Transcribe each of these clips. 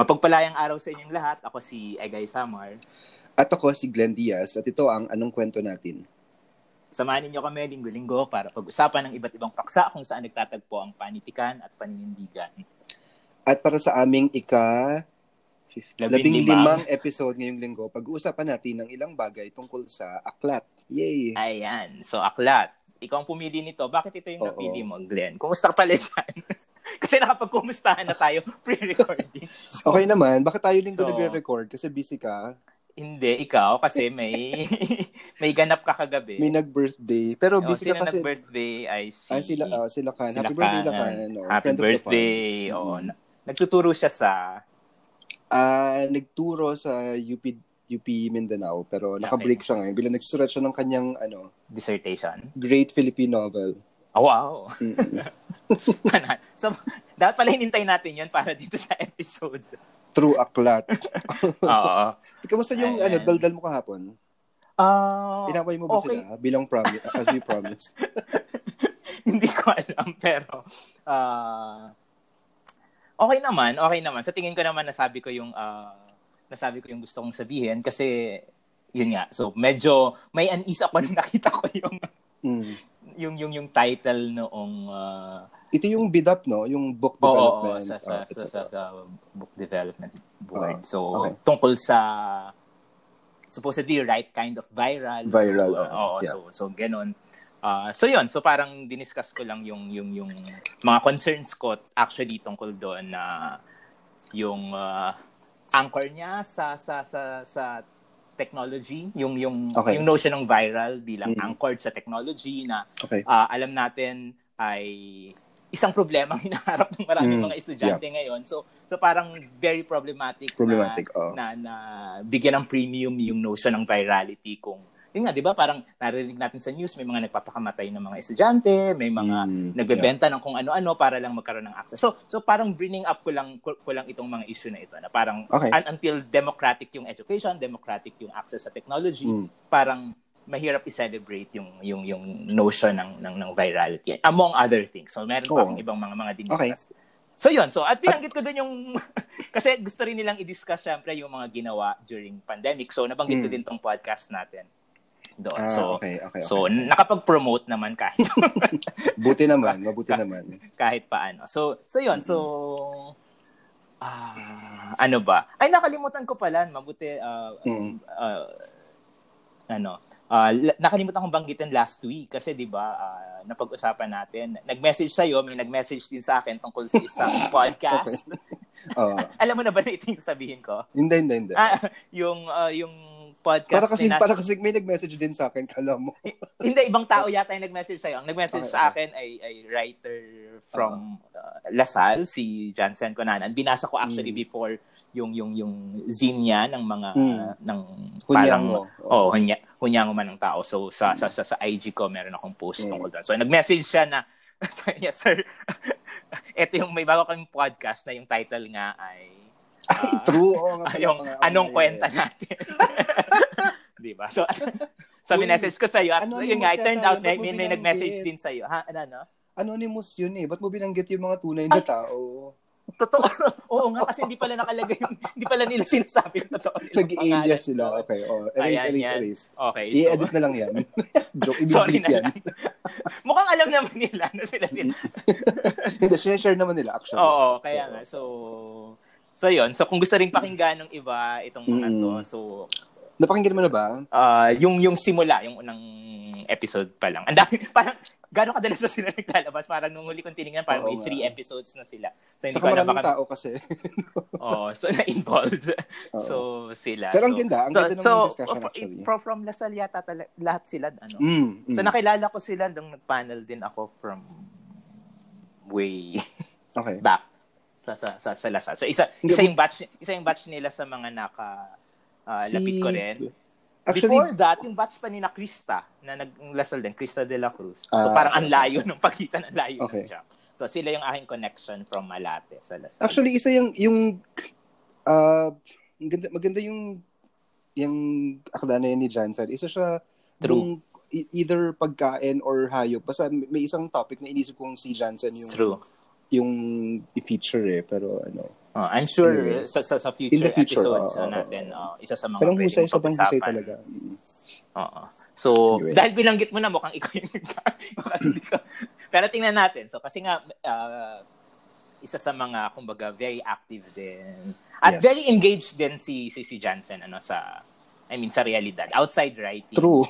Mapagpalayang araw sa inyong lahat. Ako si Egay Samar. At ako si Glenn Diaz at ito ang Anong Kwento Natin. Samahan ninyo kami linggo-linggo para pag-usapan ng iba't ibang paksa kung saan nagtatagpo ang panitikan at paninindigan. At para sa aming ika labing limang limang episode ngayong linggo, pag-uusapan natin ng ilang bagay tungkol sa aklat. Yay! Ayan. So, aklat. Ikaw ang pumili nito. Bakit ito yung Oo. napili mo, Glenn? Kumusta ka pala dyan? Kasi nakapagkumustahan na tayo pre-recording. So, Okay naman, bakit tayo linggo So- nagre-record? Kasi busy ka. Hindi, ikaw. Kasi may may ganap ka kagabi. May nag-birthday. Pero Oh, busy ka kasi. nag-birthday ay si... Ay, sila, ah, sila kan. sila Happy birthday na Kan. kan. No? Happy Friend birthday. Oo. Mhm. na- Nagtuturo siya sa... Ah, nagturo sa UP UP Mindanao pero Okay. naka-break siya ngayon. Bilang nagsusulat siya ng kanyang ano, dissertation. Great Philippine Novel. Oh, wow. So, dapat pala hinintay natin yun para dito sa episode. True aklat. Oo. Kamusta yung Ayan. ano, daldal mo kahapon? Ah, Inaway mo ba okay. sila bilang promise as you promised? hindi ko alam, pero ah okay naman, okay naman. Sa tingin ko naman nasabi ko yung ah, nasabi ko yung gusto kong sabihin kasi yun nga. So medyo may unease ako nung nakita ko yung Mm. Yung yung yung title noong ah, Ito yung BIDAP, no? Yung book oo, oo, development. sa sa, uh, sa, sa, sa book development board. Oo, so okay. tungkol sa supposedly right kind of viral. Viral, So, oo, oo, yeah. so so ganun. Ah, so yun, so parang diniscuss ko lang yung yung yung mga concerns ko actually tungkol doon na yung ah, anchor niya sa sa sa sa technology, yung yung Okay. yung notion ng viral bilang Mm. anchored sa technology na Okay. ah, alam natin ay isang problema ang hinaharap ng maraming Mm, mga estudyante ngayon. So so parang very problematic, Problematic, oh. na, na na bigyan ng premium yung notion ng virality kung yun nga, di ba? Parang narinig natin sa news, may mga nagpapakamatay ng mga estudyante, may mga Mm, nagbebenta ng kung ano-ano para lang magkaroon ng access. So, so parang bringing up ko lang, ko, ko lang itong mga issue na ito na parang Okay. un- until democratic yung education, democratic yung access sa technology, Mm. parang mahirap i-celebrate yung yung yung notion ng ng, ng virality among other things. So meron pa Oo. akong ibang mga mga diniscuss. So yun, so at binanggit ko din yung kasi gusto rin nilang i-discuss syempre yung mga ginawa during pandemic. So nabanggit ko Mm. din tong podcast natin doon. Ah, so okay, okay, okay. so nakapag-promote naman kahit Buti naman, mabuti naman. kahit paano. So so yun, so ah ano ba? Ay nakalimutan ko pala, mabuti ah, Mm. ah, ano, la- nakalimutan kong banggitin last week kasi 'di ba ah, napag-usapan natin. Nag-message sa may nag-message din sa akin tungkol sa isang podcast. Oh, Alam mo na ba na ito yung sasabihin ko? hindi, hindi, hindi. Ah, yung ah, yung podcast para kasi para kasi may nag-message din sa akin, kala mo. hindi ibang tao yata yung nag-message sa'yo. Ang nag-message Okay, sa akin ay, ay writer from uh, Lasal, si Jansen Conanan. Binasa ko actually Mm. before yung yung yung zine niya ng mga Mm. ng Hunyango. oh, hunya, hunyango man ng tao. So sa sa sa, sa IG ko meron akong post Mm. tungkol doon. So nag-message siya na niya, sir, ito yung may bago kang podcast na yung title nga ay Ay, ah, true. Oo nga yung mga- anong kwenta natin. Di ba? So, Uy, message ko sa iyo, at anonymous yun nga, it turned out may, may, may nag-message din sa iyo. Ha? Ano, ano? Anonymous yun eh. Ba't mo binanggit yung mga tunay na tao? Totoo. Oo nga, kasi hindi pala nakalagay yung, hindi pala nila sinasabi yung totoo pangalan. sila. Okay. Oh, erase, Ayan, erase, yan. erase. Okay. So, I-edit na lang yan. Joke, na yan. lang. Mukhang alam naman nila na sila sila. Hindi, share naman nila actually. Oo, kaya So, nga. So, so yun. So, kung gusto rin pakinggan ng iba itong mga Mm. to, so, Napakinggan mo na ba? ah yung yung simula, yung unang episode pa lang. Ang dami, parang, gano'ng kadalas ba sila naglalabas? Parang nung huli kong tinignan, parang Oo may three episodes na sila. So, hindi Saka ko maraming baka, tao kasi. oh, so, na-involved. Oo. so, sila. Pero ang so, ganda, ang so, ganda naman so, ng discussion fro- actually. From, from Lasal yata tala- lahat sila, ano? Mm, mm. So, nakilala ko sila nung nag-panel din ako from way okay. back sa sa sa, sa Lasal. So isa Hindi isa yung batch isa yung batch nila sa mga naka ah, Si- lapit ko rin. Actually, Before that, yung batch pa ni na Krista na nag Lasal din, Krista de la Cruz. So Ah, parang ang okay. layo ng pagitan, ang layo Okay. ng jump. So sila yung aking connection from Malate sa Lasal. actually isa yung yung uh, maganda, maganda yung yung akda na yan ni Jansen. Isa siya True. yung e- either pagkain or hayop. Basta may isang topic na inisip kong si Jansen yung True. Yung i-feature eh. Pero ano, Oh, I'm sure Anyway. sa, sa, sa In future, the future, episodes oo, uh, oo, natin, oh, isa sa mga Parang husay, sobrang husay talaga. Oo. So, Anyway. dahil binanggit mo na mukhang ikaw yung ko. Pero tingnan natin. So, kasi nga, uh, isa sa mga, kumbaga, very active din. At Yes. very engaged din si, si, si Jansen, ano, sa, I mean, sa realidad. Outside writing. True.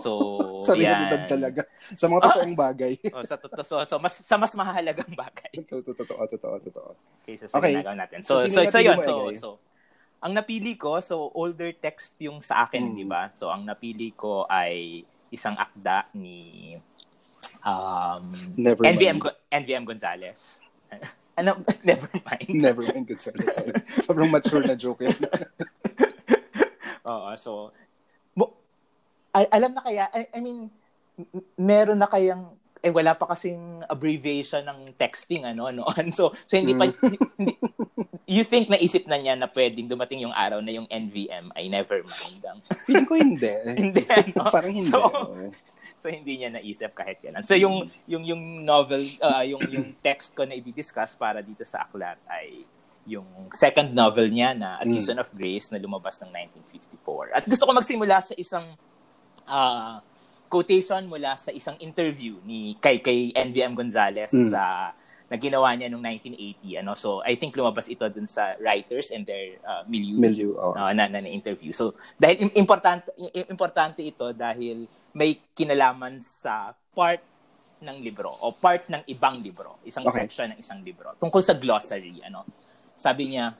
So, Sa yan. realidad talaga. Sa mga totoong bagay. Oh, sa totoo. So, so, mas, sa mas mahalagang bagay Totoo, totoo, totoo, totoo. kaysa sa Okay. ginagawa natin. So, So, so, so, yun. So, so, ang napili ko, so, older text yung sa akin, Mm. di ba? So, ang napili ko ay isang akda ni um, Never NVM, mind. NVM Gonzalez. ano? Never mind. Never mind, sorry. Sobrang mature na joke yun. Oo, so, alam na kaya, I, I mean, meron na kayang, eh wala pa kasing abbreviation ng texting ano noon. So so hindi pa hindi, you think naisip na niya na pwedeng dumating yung araw na yung NVM ay never mind. Ang, Feeling ko hindi. hindi no? Parang hindi. So, so hindi niya naisip kahit yan. So yung yung yung novel uh, yung yung text ko na i-discuss para dito sa aklat ay yung second novel niya na A Mm. Season of Grace na lumabas ng 1954. At gusto ko magsimula sa isang uh, quotation mula sa isang interview ni kay kay NVM Gonzalez Mm. sa na ginawa niya noong 1980 ano so I think lumabas ito dun sa writers and their uh, milieu Milieu, oh. uh, na, na, na interview. So dahil im- importante importante ito dahil may kinalaman sa part ng libro o part ng ibang libro, isang Okay. section ng isang libro tungkol sa glossary ano. Sabi niya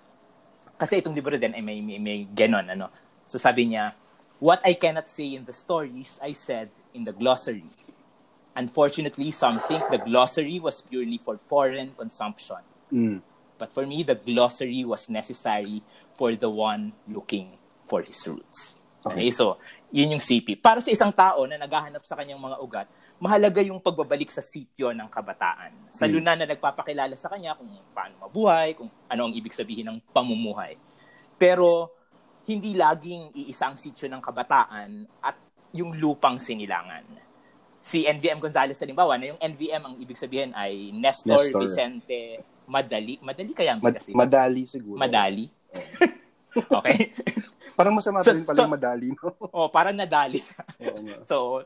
kasi itong libro din ay may may, may ganon ano. So sabi niya, what I cannot say in the stories I said in the glossary. Unfortunately, some think the glossary was purely for foreign consumption. Mm. But for me, the glossary was necessary for the one looking for his roots. Okay. Okay. so yun yung CP. Para sa isang tao na naghahanap sa kanyang mga ugat, mahalaga yung pagbabalik sa sityo ng kabataan. Sa Hmm. luna na nagpapakilala sa kanya kung paano mabuhay, kung ano ang ibig sabihin ng pamumuhay. Pero hindi laging iisa ang sityo ng kabataan at yung lupang sinilangan. Si NVM Gonzalez halimbawa, na yung NVM ang ibig sabihin ay Nestor, Nestor. Vicente Madali. Madali kaya ang Mad- kasi? madali siguro. Madali. okay. Parang masama So- rin pala so- madali, no? oh, parang nadali. So,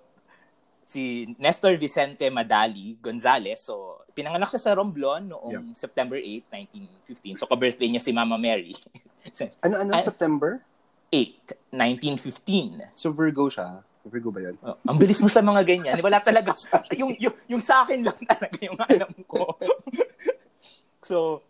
si Nestor Vicente Madali Gonzalez, so, pinanganak siya sa Romblon noong September 8, 1915. So, ka-birthday niya si Mama Mary. So, Ano, ano, Ay- September? 8, 1915. So Virgo siya. Virgo ba yun? Oh, ang bilis mo sa mga ganyan. Wala talaga. yung, yung, yung sa akin lang talaga yung alam ko. so,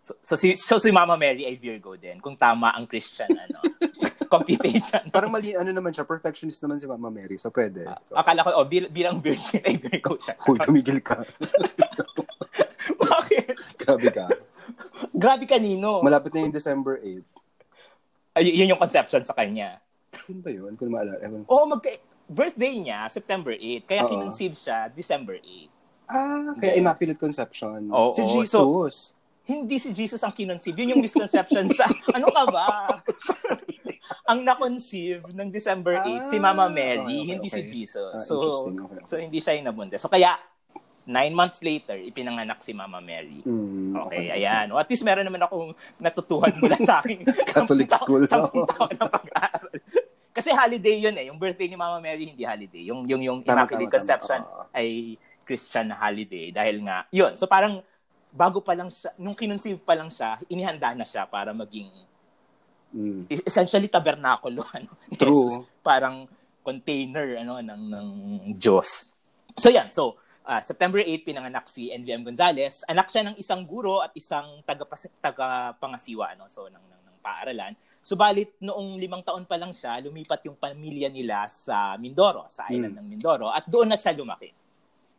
so, so, si, so si Mama Mary ay Virgo din. Kung tama ang Christian ano, computation. Parang mali, ano naman siya, perfectionist naman si Mama Mary. So pwede. Akala ko, oh, bil- bilang virgin ay Virgo siya. Hoy, tumigil ka. Bakit? Grabe ka. Grabe kanino. Malapit na yung December 8. Ay, yun yung conception sa kanya. Yun ba yun? Kung maalala. Ewan. Oo, magka- birthday niya, September 8. Kaya kinunceive siya, December 8. Ah, kaya Yes. Immaculate Conception. Oo, si so- Jesus. Hindi si Jesus ang kinunceive. Yun yung misconception sa... Ano ka ba? ang na-conceive ng December 8, si Mama Ah, Mary, okay, okay, hindi si okay. Jesus. Ah, so. Okay. so hindi siya yung nabuntis. So kaya, nine months later, ipinanganak si Mama Mary. Hmm, Okay, ayan. O, at least meron naman akong natutuhan mula sa aking Catholic school. Sampung taon na pag-aaral. Kasi holiday yun eh. Yung birthday ni Mama Mary, hindi holiday. Yung, yung, yung Tama, Immaculate tama, tama. Conception Oo. ay Christian na holiday. Dahil nga, yun. So parang, bago pa lang siya, nung kinunceive pa lang siya, inihanda na siya para maging Hmm. essentially tabernakulo ano True. Jesus. parang container ano ng ng Diyos. So yan, so ah, September 8 pinanganak si NVM Gonzalez. Anak siya ng isang guro at isang taga taga pangasiwa ano so ng, ng, ng paaralan. Subalit noong limang taon pa lang siya, lumipat yung pamilya nila sa Mindoro, sa island ng Mindoro at doon na siya lumaki.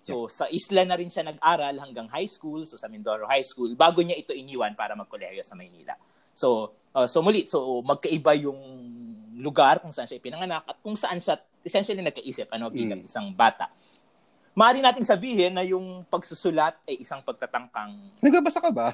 So sa isla na rin siya nag-aral hanggang high school, so sa Mindoro High School, bago niya ito iniwan para magkolehiyo sa Maynila. So, uh, so muli, so magkaiba yung lugar kung saan siya ipinanganak at kung saan siya essentially nagkaisip ano bilang Mm. isang bata. Maaari nating sabihin na yung pagsusulat ay isang pagtatangkang Nagbabasa ka ba?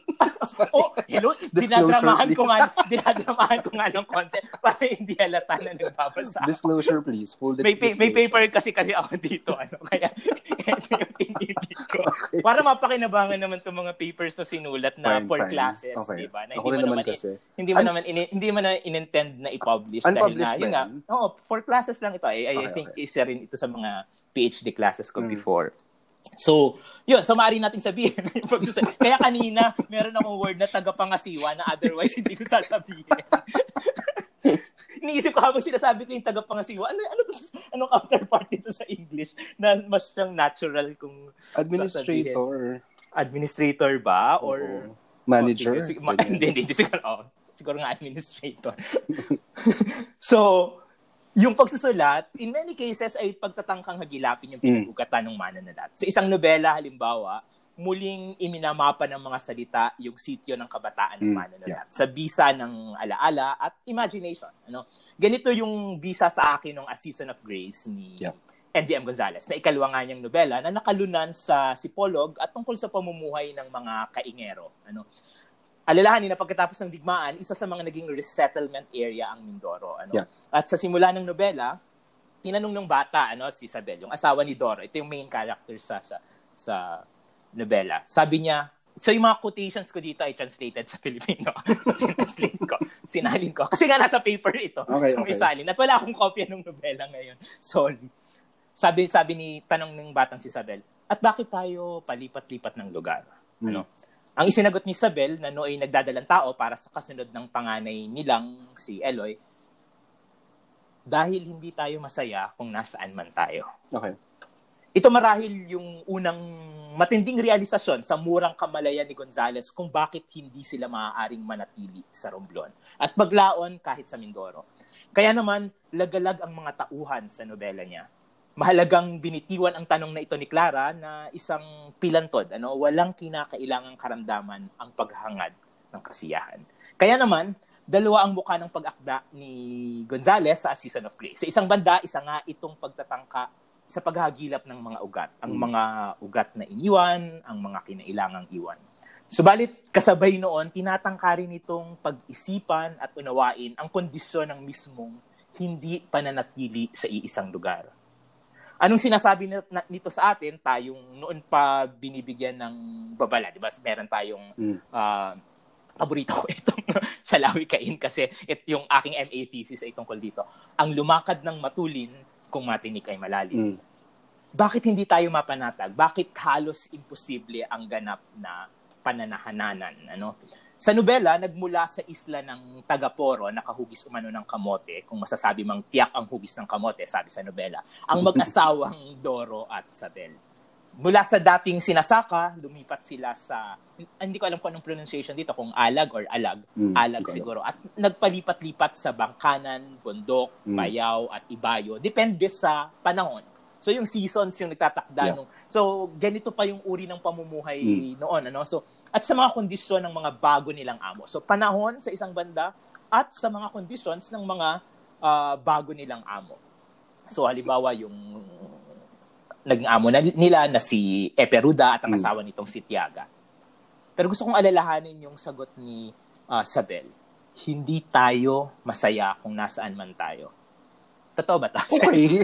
oh, hello, dinadramahan ko nga, dinadramahan ko nga ng konti para hindi halata na nagbabasa. Disclosure, please. Full May, pa- may paper kasi kasi ako dito, ano, kaya ito yung pinili ko. Para mapakinabangan naman itong mga papers na sinulat na Fine, for fine. classes, Okay. di ba? Na Ako hindi mo naman naman, kasi. hindi mo Un- naman ini, hindi mo na inintend na i-publish dahil Unpublished na, yun nga, oo, for classes lang ito. I, I Okay, think okay. isa rin ito sa mga PhD classes ko Mm. before. So, yun. So, maaari nating sabihin. Kaya kanina, meron akong word na tagapangasiwa na otherwise hindi ko sasabihin. Iniisip ko habang sinasabi ko yung tagapangasiwa, ano, ano, anong counterpart nito sa English na mas siyang natural kung Administrator. administrator ba? Or Oo. Manager. Oh, sige, sige, ma- hindi, hindi, siguro, oh, siguro nga administrator. so, yung pagsusulat, in many cases ay pagtatangkang hagilapin yung Mm. pinag-ugatan ng mananalat. Sa isang nobela, halimbawa, muling iminamapa ng mga salita yung sityo ng kabataan ng Mm, mananalat sa bisa ng alaala at imagination. Ano? Ganito yung bisa sa akin ng A Season of Grace ni Yeah. NDM Gonzalez na ikalwa nga niyang nobela na nakalunan sa Sipolog at tungkol sa pamumuhay ng mga kaingero. Ano? Alalahanin na pagkatapos ng digmaan, isa sa mga naging resettlement area ang Mindoro. Ano? Yeah. At sa simula ng nobela, tinanong ng bata, ano, si Isabel, yung asawa ni Doro, ito yung main character sa sa, sa nobela. Sabi niya, so yung mga quotations ko dito ay translated sa Filipino. so, translate ko. Sinalin ko. Kasi nga nasa paper ito. Okay, so, okay. isalin. At wala akong kopya ng nobela ngayon. Sorry. Sabi, sabi ni, tanong ng batang si Isabel, at bakit tayo palipat-lipat ng lugar? Mm. Ang isinagot ni Isabel na nooy nagdadalang tao para sa kasunod ng panganay nilang si Eloy, dahil hindi tayo masaya kung nasaan man tayo. Okay. Ito marahil yung unang matinding realisasyon sa murang kamalayan ni Gonzales kung bakit hindi sila maaaring manatili sa Romblon at maglaon kahit sa Mindoro. Kaya naman, lagalag ang mga tauhan sa nobela niya. Mahalagang binitiwan ang tanong na ito ni Clara na isang pilantod, ano, walang kinakailangang karamdaman ang paghangad ng kasiyahan. Kaya naman, dalawa ang mukha ng pag-akda ni Gonzales sa A Season of Grace. Sa isang banda, isa nga itong pagtatangka sa paghagilap ng mga ugat. Ang Mm. mga ugat na iniwan, ang mga kinailangang iwan. Subalit, kasabay noon, tinatangka rin itong pag-isipan at unawain ang kondisyon ng mismong hindi pananatili sa iisang lugar. Anong sinasabi na- na- nito sa atin, tayong noon pa binibigyan ng babala, di ba? Meron tayong Mm. ah, paborito ko itong Salawi Kain kasi it, yung aking MA thesis ay tungkol dito. Ang lumakad ng matulin kung matinik ay malalim. Mm. Bakit hindi tayo mapanatag? Bakit halos imposible ang ganap na pananahananan? Ano? Sa nobela, nagmula sa isla ng Tagaporo, nakahugis umano ng kamote, kung masasabi mang tiyak ang hugis ng kamote, sabi sa nobela, ang mag-asawang Doro at Sabel. Mula sa dating sinasaka, lumipat sila sa, hindi ko alam kung anong pronunciation dito, kung alag or alag, Mm. alag Ikaw. siguro. At nagpalipat-lipat sa Bangkanan, Bundok, Mm. Bayaw, at Ibayo. Depende sa panahon. So yung seasons yung nagtatakda Yeah. nung So ganito pa yung uri ng pamumuhay Mm. noon ano. So at sa mga kondisyon ng mga bago nilang amo. So panahon sa isang banda at sa mga conditions ng mga ah, bago nilang amo. So halimbawa yung naging amo na, nila na si Eperuda at ang Mm. asawa nitong si Tiaga. Pero gusto kong alalahanin yung sagot ni ah, Sabel. Hindi tayo masaya kung nasaan man tayo. Totoo ba to? Okay.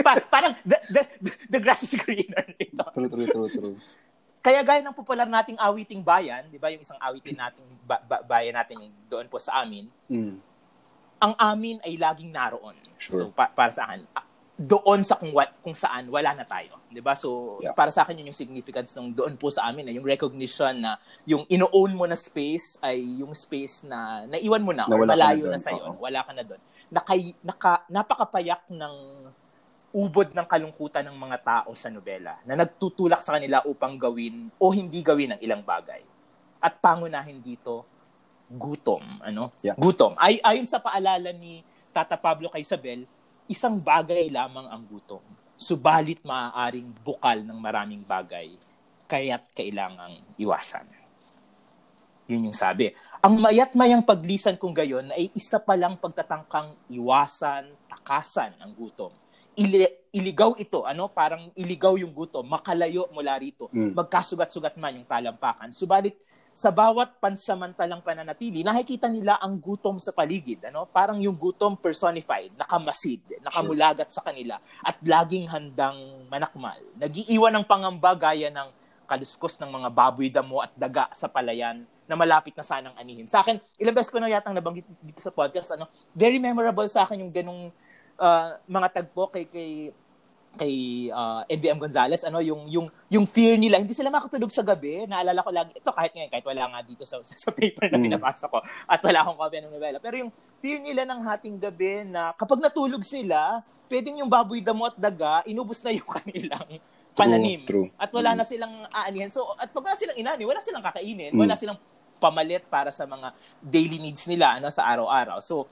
Pa- parang the, the, the grass is greener ito. true, true, true, true. Kaya gaya ng popular nating awiting bayan, di ba yung isang awitin nating ba- ba- bayan natin yung doon po sa amin, Mm. ang amin ay laging naroon. Sure. So pa- para sa akin, doon sa kung, wa- kung saan wala na tayo, 'di ba? So Yeah. para sa akin yun yung significance ng doon po sa amin, eh, yung recognition na yung ino-own mo na space ay yung space na naiwan mo na, Na or na malayo doon, na, sa iyo, wala ka na doon. Nakay, naka, napakapayak ng ubod ng kalungkutan ng mga tao sa nobela na nagtutulak sa kanila upang gawin o hindi gawin ang ilang bagay. At pangunahin dito, gutom. Ano? Yeah. Gutom. Ay, ayon sa paalala ni Tata Pablo kay Isabel, isang bagay lamang ang gutom. Subalit maaaring bukal ng maraming bagay, kaya't kailangang iwasan. Yun yung sabi. Ang mayat mayang paglisan kung gayon ay isa pa lang pagtatangkang iwasan, takasan ang gutom. ili- iligaw ito, ano, parang iligaw yung gutom, makalayo mula rito, Mm. magkasugat-sugat man yung talampakan. Subalit, sa bawat pansamantalang pananatili, nakikita nila ang gutom sa paligid. Ano? Parang yung gutom personified, nakamasid, nakamulagat sa kanila, at laging handang manakmal. Nagiiwan ng pangamba gaya ng kaluskos ng mga baboy damo at daga sa palayan na malapit na sanang anihin. Sa akin, ilang beses ko na yatang nabanggit dito sa podcast, ano, very memorable sa akin yung ganong uh, mga tagpo kay kay kay uh, NVM Gonzalez ano yung yung yung fear nila hindi sila makatulog sa gabi. Naalala ko lagi ito kahit ngayon kahit wala nga dito sa sa paper na binabasa ko at wala akong kopya ng novela. Pero yung fear nila ng hating gabi na kapag natulog sila pwedeng yung baboy damo at daga inubos na yung kanilang pananim. true. at wala na silang aanihin. So at pag wala silang inani wala silang kakainin wala silang pamalit para sa mga daily needs nila ano sa araw-araw. So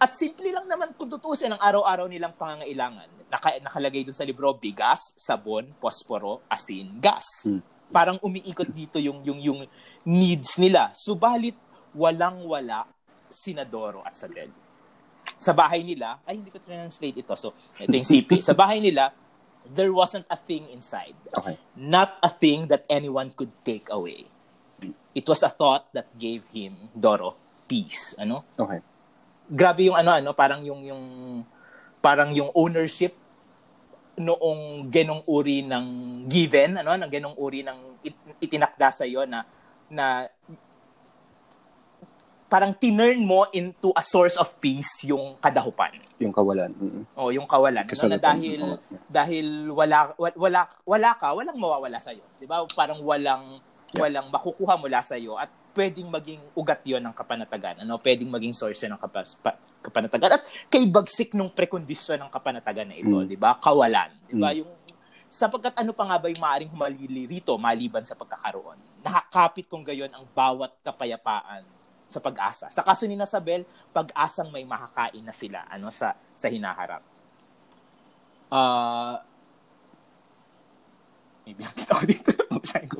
at simple lang naman kung tutusin ang araw-araw nilang pangangailangan. Naka, nakalagay dun sa libro, bigas, sabon, posporo, asin, gas. Hmm. Parang umiikot dito yung, yung, yung needs nila. Subalit, walang-wala sinadoro at sabed. Sa bahay nila, ay hindi ko translate ito. So, ito yung CP. Sa bahay nila, there wasn't a thing inside. Okay. Not a thing that anyone could take away. It was a thought that gave him, Doro, peace. Ano? Okay. grabe yung ano ano parang yung yung parang yung ownership noong ganong uri ng given ano ng ganong uri ng it- itinakda sa iyo na na parang tinurn mo into a source of peace yung kadahupan Yung kawalan. Mm-mm. o yung kawalan no? na Kasalatan. dahil Oo. dahil wala wa- wala wala ka walang mawawala sa iyo di ba parang walang Yeah. walang makukuha mula sa iyo at pwedeng maging ugat yon ng kapanatagan ano pwedeng maging source ng kapas, pa, kapanatagan at kay bagsik nung prekondisyon ng kapanatagan na ito Mm. di ba kawalan di ba Mm. yung sapagkat ano pa nga ba yung maaaring humalili rito maliban sa pagkakaroon nakakapit kung gayon ang bawat kapayapaan sa pag-asa sa kaso ni Nasabel pag-asang may makakain na sila ano sa sa hinaharap ah may binakit ako dito. Babasahin ko.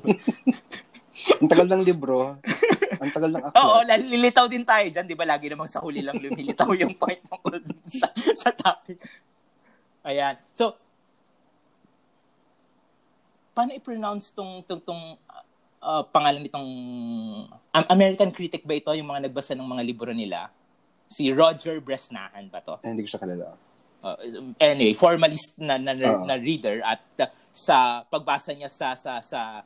Ang tagal ng libro. Ang tagal ng aklat. Oo, lilitaw din tayo dyan. Di ba lagi namang sa huli lang lumilitaw yung point tungkol sa, sa topic. Ayan. So, paano i-pronounce tong, tong, tong uh, pangalan nitong um, American critic ba ito? Yung mga nagbasa ng mga libro nila? Si Roger Bresnahan ba to? Hindi ko siya kalala. Uh, anyway, formalist na na, na, Oo. na reader at uh, sa pagbasa niya sa sa sa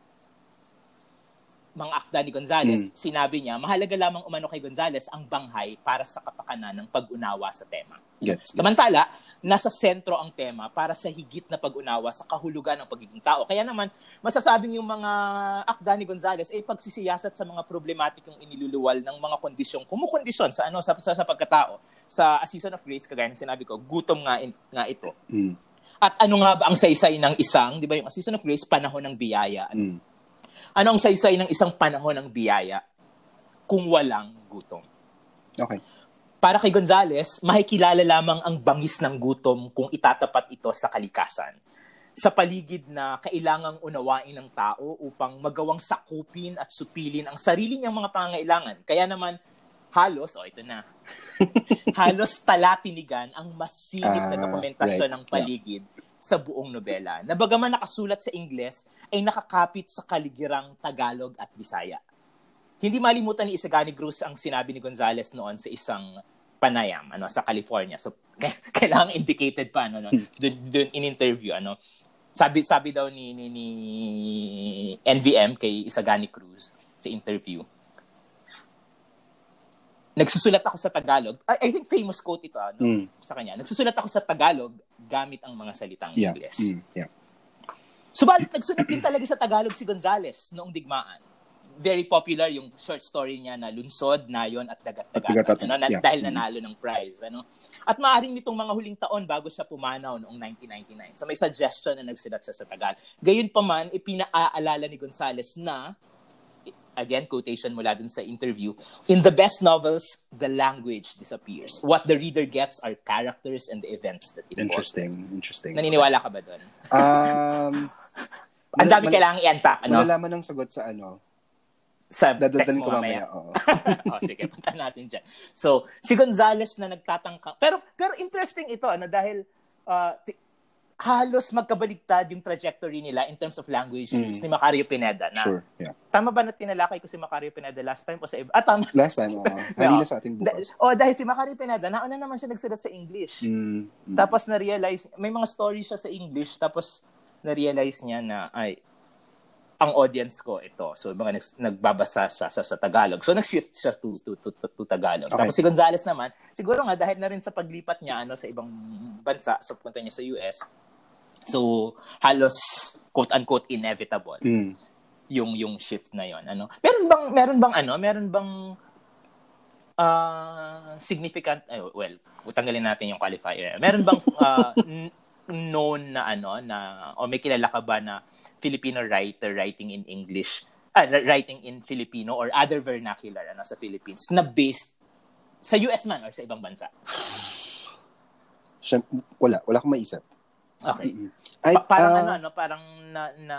mga akda ni Gonzales, Mm. sinabi niya, mahalaga lamang umano kay Gonzales ang banghay para sa kapakanan ng pag-unawa sa tema. Gets. Samantala, nasa sentro ang tema para sa higit na pag-unawa sa kahulugan ng pagiging tao. Kaya naman, masasabing yung mga akda ni Gonzales ay pagsisiyasat sa mga problematikong iniluluwal ng mga kondisyong, kumukondisyon sa ano sa, sa, sa pagkatao. Sa A Season of Grace, kagaya ng sinabi ko, gutom nga, in, nga ito. Mm. At ano nga ba ang saysay ng isang, di ba yung A Season of Grace, panahon ng biyaya. Ano, Mm. Ano ang saysay ng isang panahon ng biyaya kung walang gutom? Okay. Para kay Gonzales, makikilala lamang ang bangis ng gutom kung itatapat ito sa kalikasan. Sa paligid na kailangang unawain ng tao upang magawang sakupin at supilin ang sarili niyang mga pangangailangan. Kaya naman, halos, oh ito na, halos talatinigan ang masinip na Ah, dokumentasyon right. ng paligid sa buong nobela. Na bagaman nakasulat sa Ingles, ay nakakapit sa kaligirang Tagalog at Bisaya. Hindi malimutan ni Isagani Cruz ang sinabi ni Gonzales noon sa isang panayam ano sa California. So kailangan indicated pa ano no doon doon in interview ano. Sabi sabi daw ni ni, ni NVM kay Isagani Cruz sa interview. Nagsusulat ako sa Tagalog. I, I think famous quote ito ano, Mm. sa kanya. Nagsusulat ako sa Tagalog gamit ang mga salitang Yeah. Ingles. Mm. Yeah. Subalit nagsulat din talaga sa Tagalog si Gonzales noong digmaan. Very popular yung short story niya na Lunsod, Nayon at At Dagat-Dagat. Dagat-Dagat, Ano, na, yeah. Dahil nanalo ng prize. Ano? At maaaring nitong mga huling taon bago siya pumanaw noong 1999. So may suggestion na nagsulat siya sa Tagal. Gayun pa man, ipinaalala ni Gonzales na again, quotation mula dun sa interview, in the best novels, the language disappears. What the reader gets are characters and the events that it Interesting. Interesting. Naniniwala ka ba doon? Um, Ang dami mal- kailangang i-unpack, ano? Malalaman ng sagot sa ano. Sa text Dadaldanin mo ko mamaya. mamaya. Oo. oh, sige, punta natin dyan. So, si Gonzales na nagtatangka. Pero, pero interesting ito, ano, dahil uh, halos magkabaligtad yung trajectory nila in terms of language Mm. use ni Macario Pineda. Na, Sure, yeah. Tama ba na tinalakay ko si Macario Pineda last time o sa iba? Ah, tama. Last time, oo. Hindi na sa ating Da- bukas. oh, dahil si Macario Pineda, nauna naman siya nagsulat sa English. Mm, mm. Tapos na-realize, may mga story siya sa English, tapos na-realize niya na, ay, ang audience ko ito. So, mga nags- nagbabasa sa, sa, sa Tagalog. So, nag-shift siya to, to, to, to, to Tagalog. Okay. Tapos si Gonzales naman, siguro nga dahil na rin sa paglipat niya ano, sa ibang bansa, sa punta niya sa US, so, halos quote-unquote inevitable Mm. yung yung shift na yon ano meron bang meron bang ano meron bang ah significant eh, well tanggalin natin yung qualifier meron bang ah, n- known na ano na o may kilala ka ba na Filipino writer writing in English ah, writing in Filipino or other vernacular ano sa Philippines na based sa US man or sa ibang bansa Siyem- wala. Wala akong maisip. Okay Mm. Ay, Pa- parang ah, ano ano parang na, na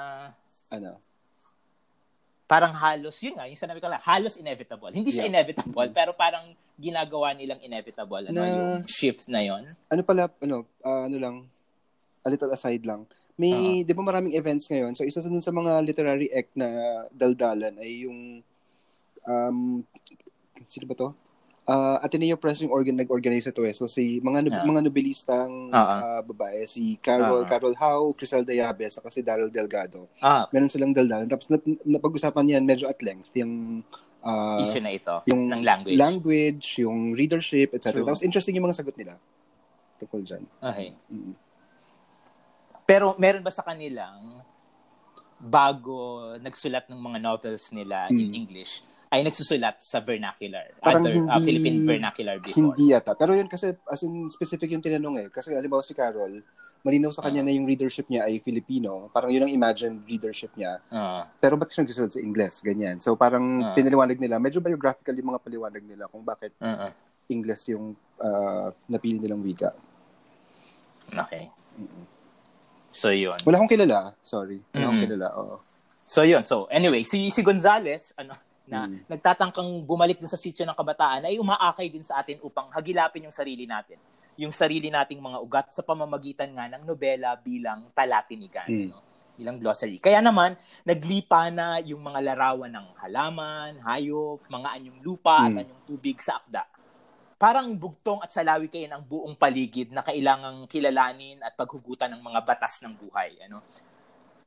ano? parang halos, yun nga, yung sinabi ko lang, halos inevitable. Hindi siya Yeah. inevitable, pero parang ginagawa nilang inevitable, ano, Na- yung shift na yon Ano pala, ano, ah, ano lang, a little aside lang. May, di ba maraming events ngayon? So, isa sa dun sa mga literary act na daldalan ay yung, um, sino ba to? Uh, Ateneo Press yung organ, nag-organize ito eh. So, si mga, Ah. mga nobelistang Ah, ah, babae, si Carol, Ah. Carol Howe, Crisel Dayabes, saka si Daryl Delgado. Ah, Meron silang daldalan. Tapos, nap- napag-usapan yan medyo at length, yung, ah, issue na ito, yung ng language. language, yung readership, etc. True. Tapos, interesting yung mga sagot nila tungkol dyan. okay. Mm. Pero meron ba sa kanilang, bago nagsulat ng mga novels nila in Hmm. English, ay nagsusulat sa vernacular, Parang other uh, hindi- Philippine vernacular before? Hindi yata. Pero yun kasi, as in specific yung tinanong eh. Kasi alimbawa si Carol, malinaw sa kanya Ah. na yung readership niya ay Filipino. Parang yun ang imagined readership niya. Ah, Pero ba't siya nagsusulat sa Ingles? Ganyan. So parang Ah. pinaliwanag nila, medyo biographical yung mga paliwanag nila kung bakit ah, ah. Ingles yung ah, napili nilang wika. okay. So, yun. Wala akong kilala. Sorry. Wala akong Mm. kilala. Oo. So yun. So anyway, si si Gonzales ano na Mm. nagtatangkang bumalik dun sa sitio ng kabataan ay umaakay din sa atin upang hagilapin yung sarili natin. Yung sarili nating mga ugat sa pamamagitan nga ng nobela bilang talatinigan. Mm. ano, bilang glossary. Kaya naman, naglipa na yung mga larawan ng halaman, hayop, mga anyong lupa at Mm. anyong tubig sa akda. Parang bugtong at salawi kayo ng buong paligid na kailangang kilalanin at paghugutan ng mga batas ng buhay. Ano?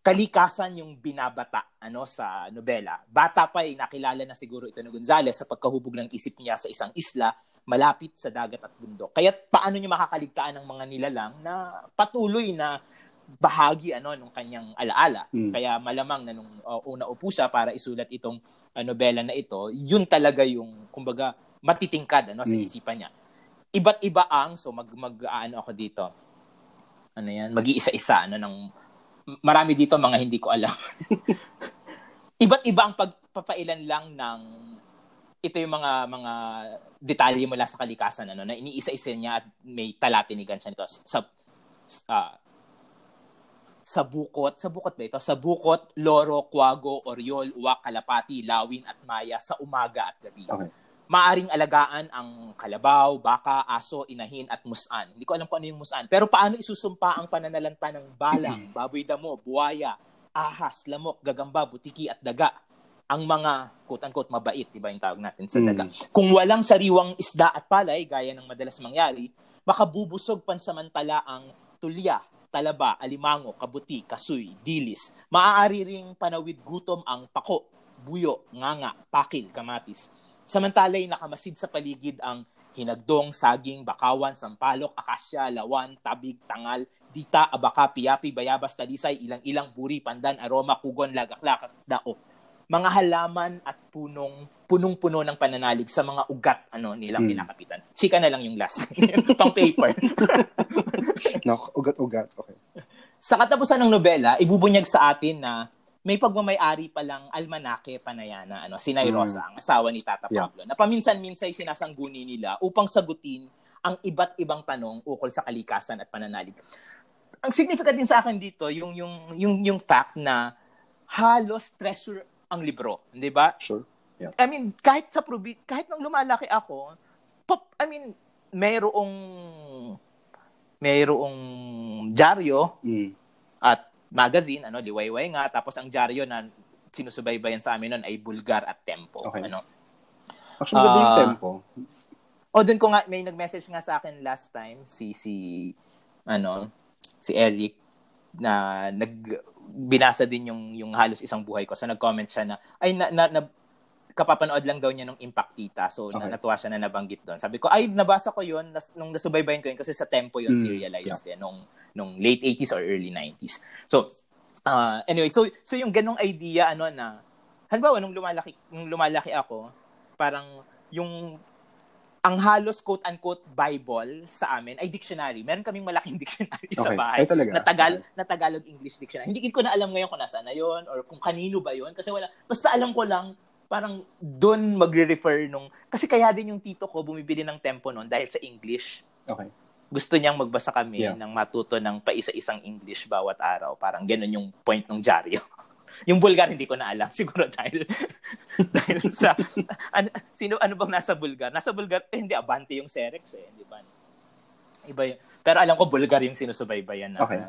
Kalikasan yung binabata ano sa nobela. Bata pa ay nakilala na siguro ito ni Gonzales sa pagkahubog ng isip niya sa isang isla malapit sa dagat at bundok. Kaya paano niya makakaligtaan ng mga nilalang na patuloy na bahagi ano nung kanyang alaala. Mm. Kaya malamang na nung uh, una upo siya para isulat itong uh, nobela na ito, yun talaga yung kumbaga matitingkad ano sa Mm. isipan niya. Iba't iba ang so mag mag ano ako dito. Ano yan? Mag-iisa-isa ano ng marami dito mga hindi ko alam. Iba't iba ang pagpapailan lang ng ito yung mga mga detalye mula sa kalikasan ano na iniisa-isa niya at may talatinigan siya nito sa ah, sa bukot, sa bukot ba ito? Sa bukot, loro, kwago, oriol, uwak, kalapati, lawin at maya sa umaga at gabi. Okay. Maaring alagaan ang kalabaw, baka, aso, inahin at musan. Hindi ko alam kung ano yung musan. Pero paano isusumpa ang pananalanta ng balang, baboy damo, buwaya, ahas, lamok, gagamba, butiki at daga? Ang mga quote-unquote mabait, di ba yung tawag natin sa Mm. daga? Kung walang sariwang isda at palay, gaya ng madalas mangyari, makabubusog pansamantala ang tulya, talaba, alimango, kabuti, kasuy, dilis. Maaari ring panawid gutom ang pako, buyo, nganga, pakil, kamatis. Samantalay nakamasid sa paligid ang hinagdong, saging, bakawan, sampalok, akasya, lawan, tabig, tangal, dita, abaka, piyapi, bayabas, talisay, ilang-ilang, buri, pandan, aroma, kugon, lagaklak, dao. Mga halaman at punong punong-puno ng pananalig sa mga ugat ano nilang Hmm. kinakapitan. Chika na lang yung last. Pang paper. No, ugat-ugat. Okay. Sa katapusan ng nobela, ibubunyag sa atin na may pagmamayari pa lang almanake panayana ano si Nay Mm. Ang asawa ni Tata Yeah. Pablo na paminsan-minsan sinasangguni nila upang sagutin ang iba't ibang tanong ukol sa kalikasan at pananalig. Ang significant din sa akin dito yung yung yung yung fact na halos treasure ang libro, 'di ba? Sure. I mean, kahit sa probi, kahit nung lumalaki ako, pop, I mean, mayroong mayroong dyaryo Mm. at magazine, ano, liwayway nga. Tapos ang dyaryo na sinusubaybayan sa amin noon ay Bulgar at Tempo. Okay. Ano. Actually, ganda yung Ah. tempo. O doon ko nga may nag-message nga sa akin last time si si ano si Eric na nag binasa din yung yung halos isang buhay ko. So nag-comment siya na ay na, na, na kapapanood lang daw niya nung Impact Tita. So Okay. na, natuwa siya na nabanggit doon. Sabi ko ay nabasa ko yun nas, nung nasubaybayan ko yun kasi sa Tempo yun Mm, serialized eh nung nung late 80s or early 90s. So uh, anyway, so so yung ganong idea ano na halimbawa nung lumalaki nung lumalaki ako, parang yung ang halos quote-unquote Bible sa amin ay dictionary. Meron kaming malaking dictionary sa Okay. bahay Ay, talaga? na, Tagal, na Tagalog English dictionary. Hindi ko na alam ngayon kung nasaan na yun or kung kanino ba yun kasi wala. Basta alam ko lang parang doon magre-refer nung kasi kaya din yung tito ko bumibili ng tempo noon dahil sa English. Okay. Gusto niyang magbasa kami Yeah. ng matuto ng paisa-isang English bawat araw. Parang ganun yung point ng dyaryo. yung Bulgar hindi ko na alam siguro dahil dahil sa ano, sino ano bang nasa Bulgar? Nasa Bulgar eh, hindi Abante yung Serex eh, di ba? Iba yun. Pero alam ko Bulgar yung sinusubaybayan na, Okay.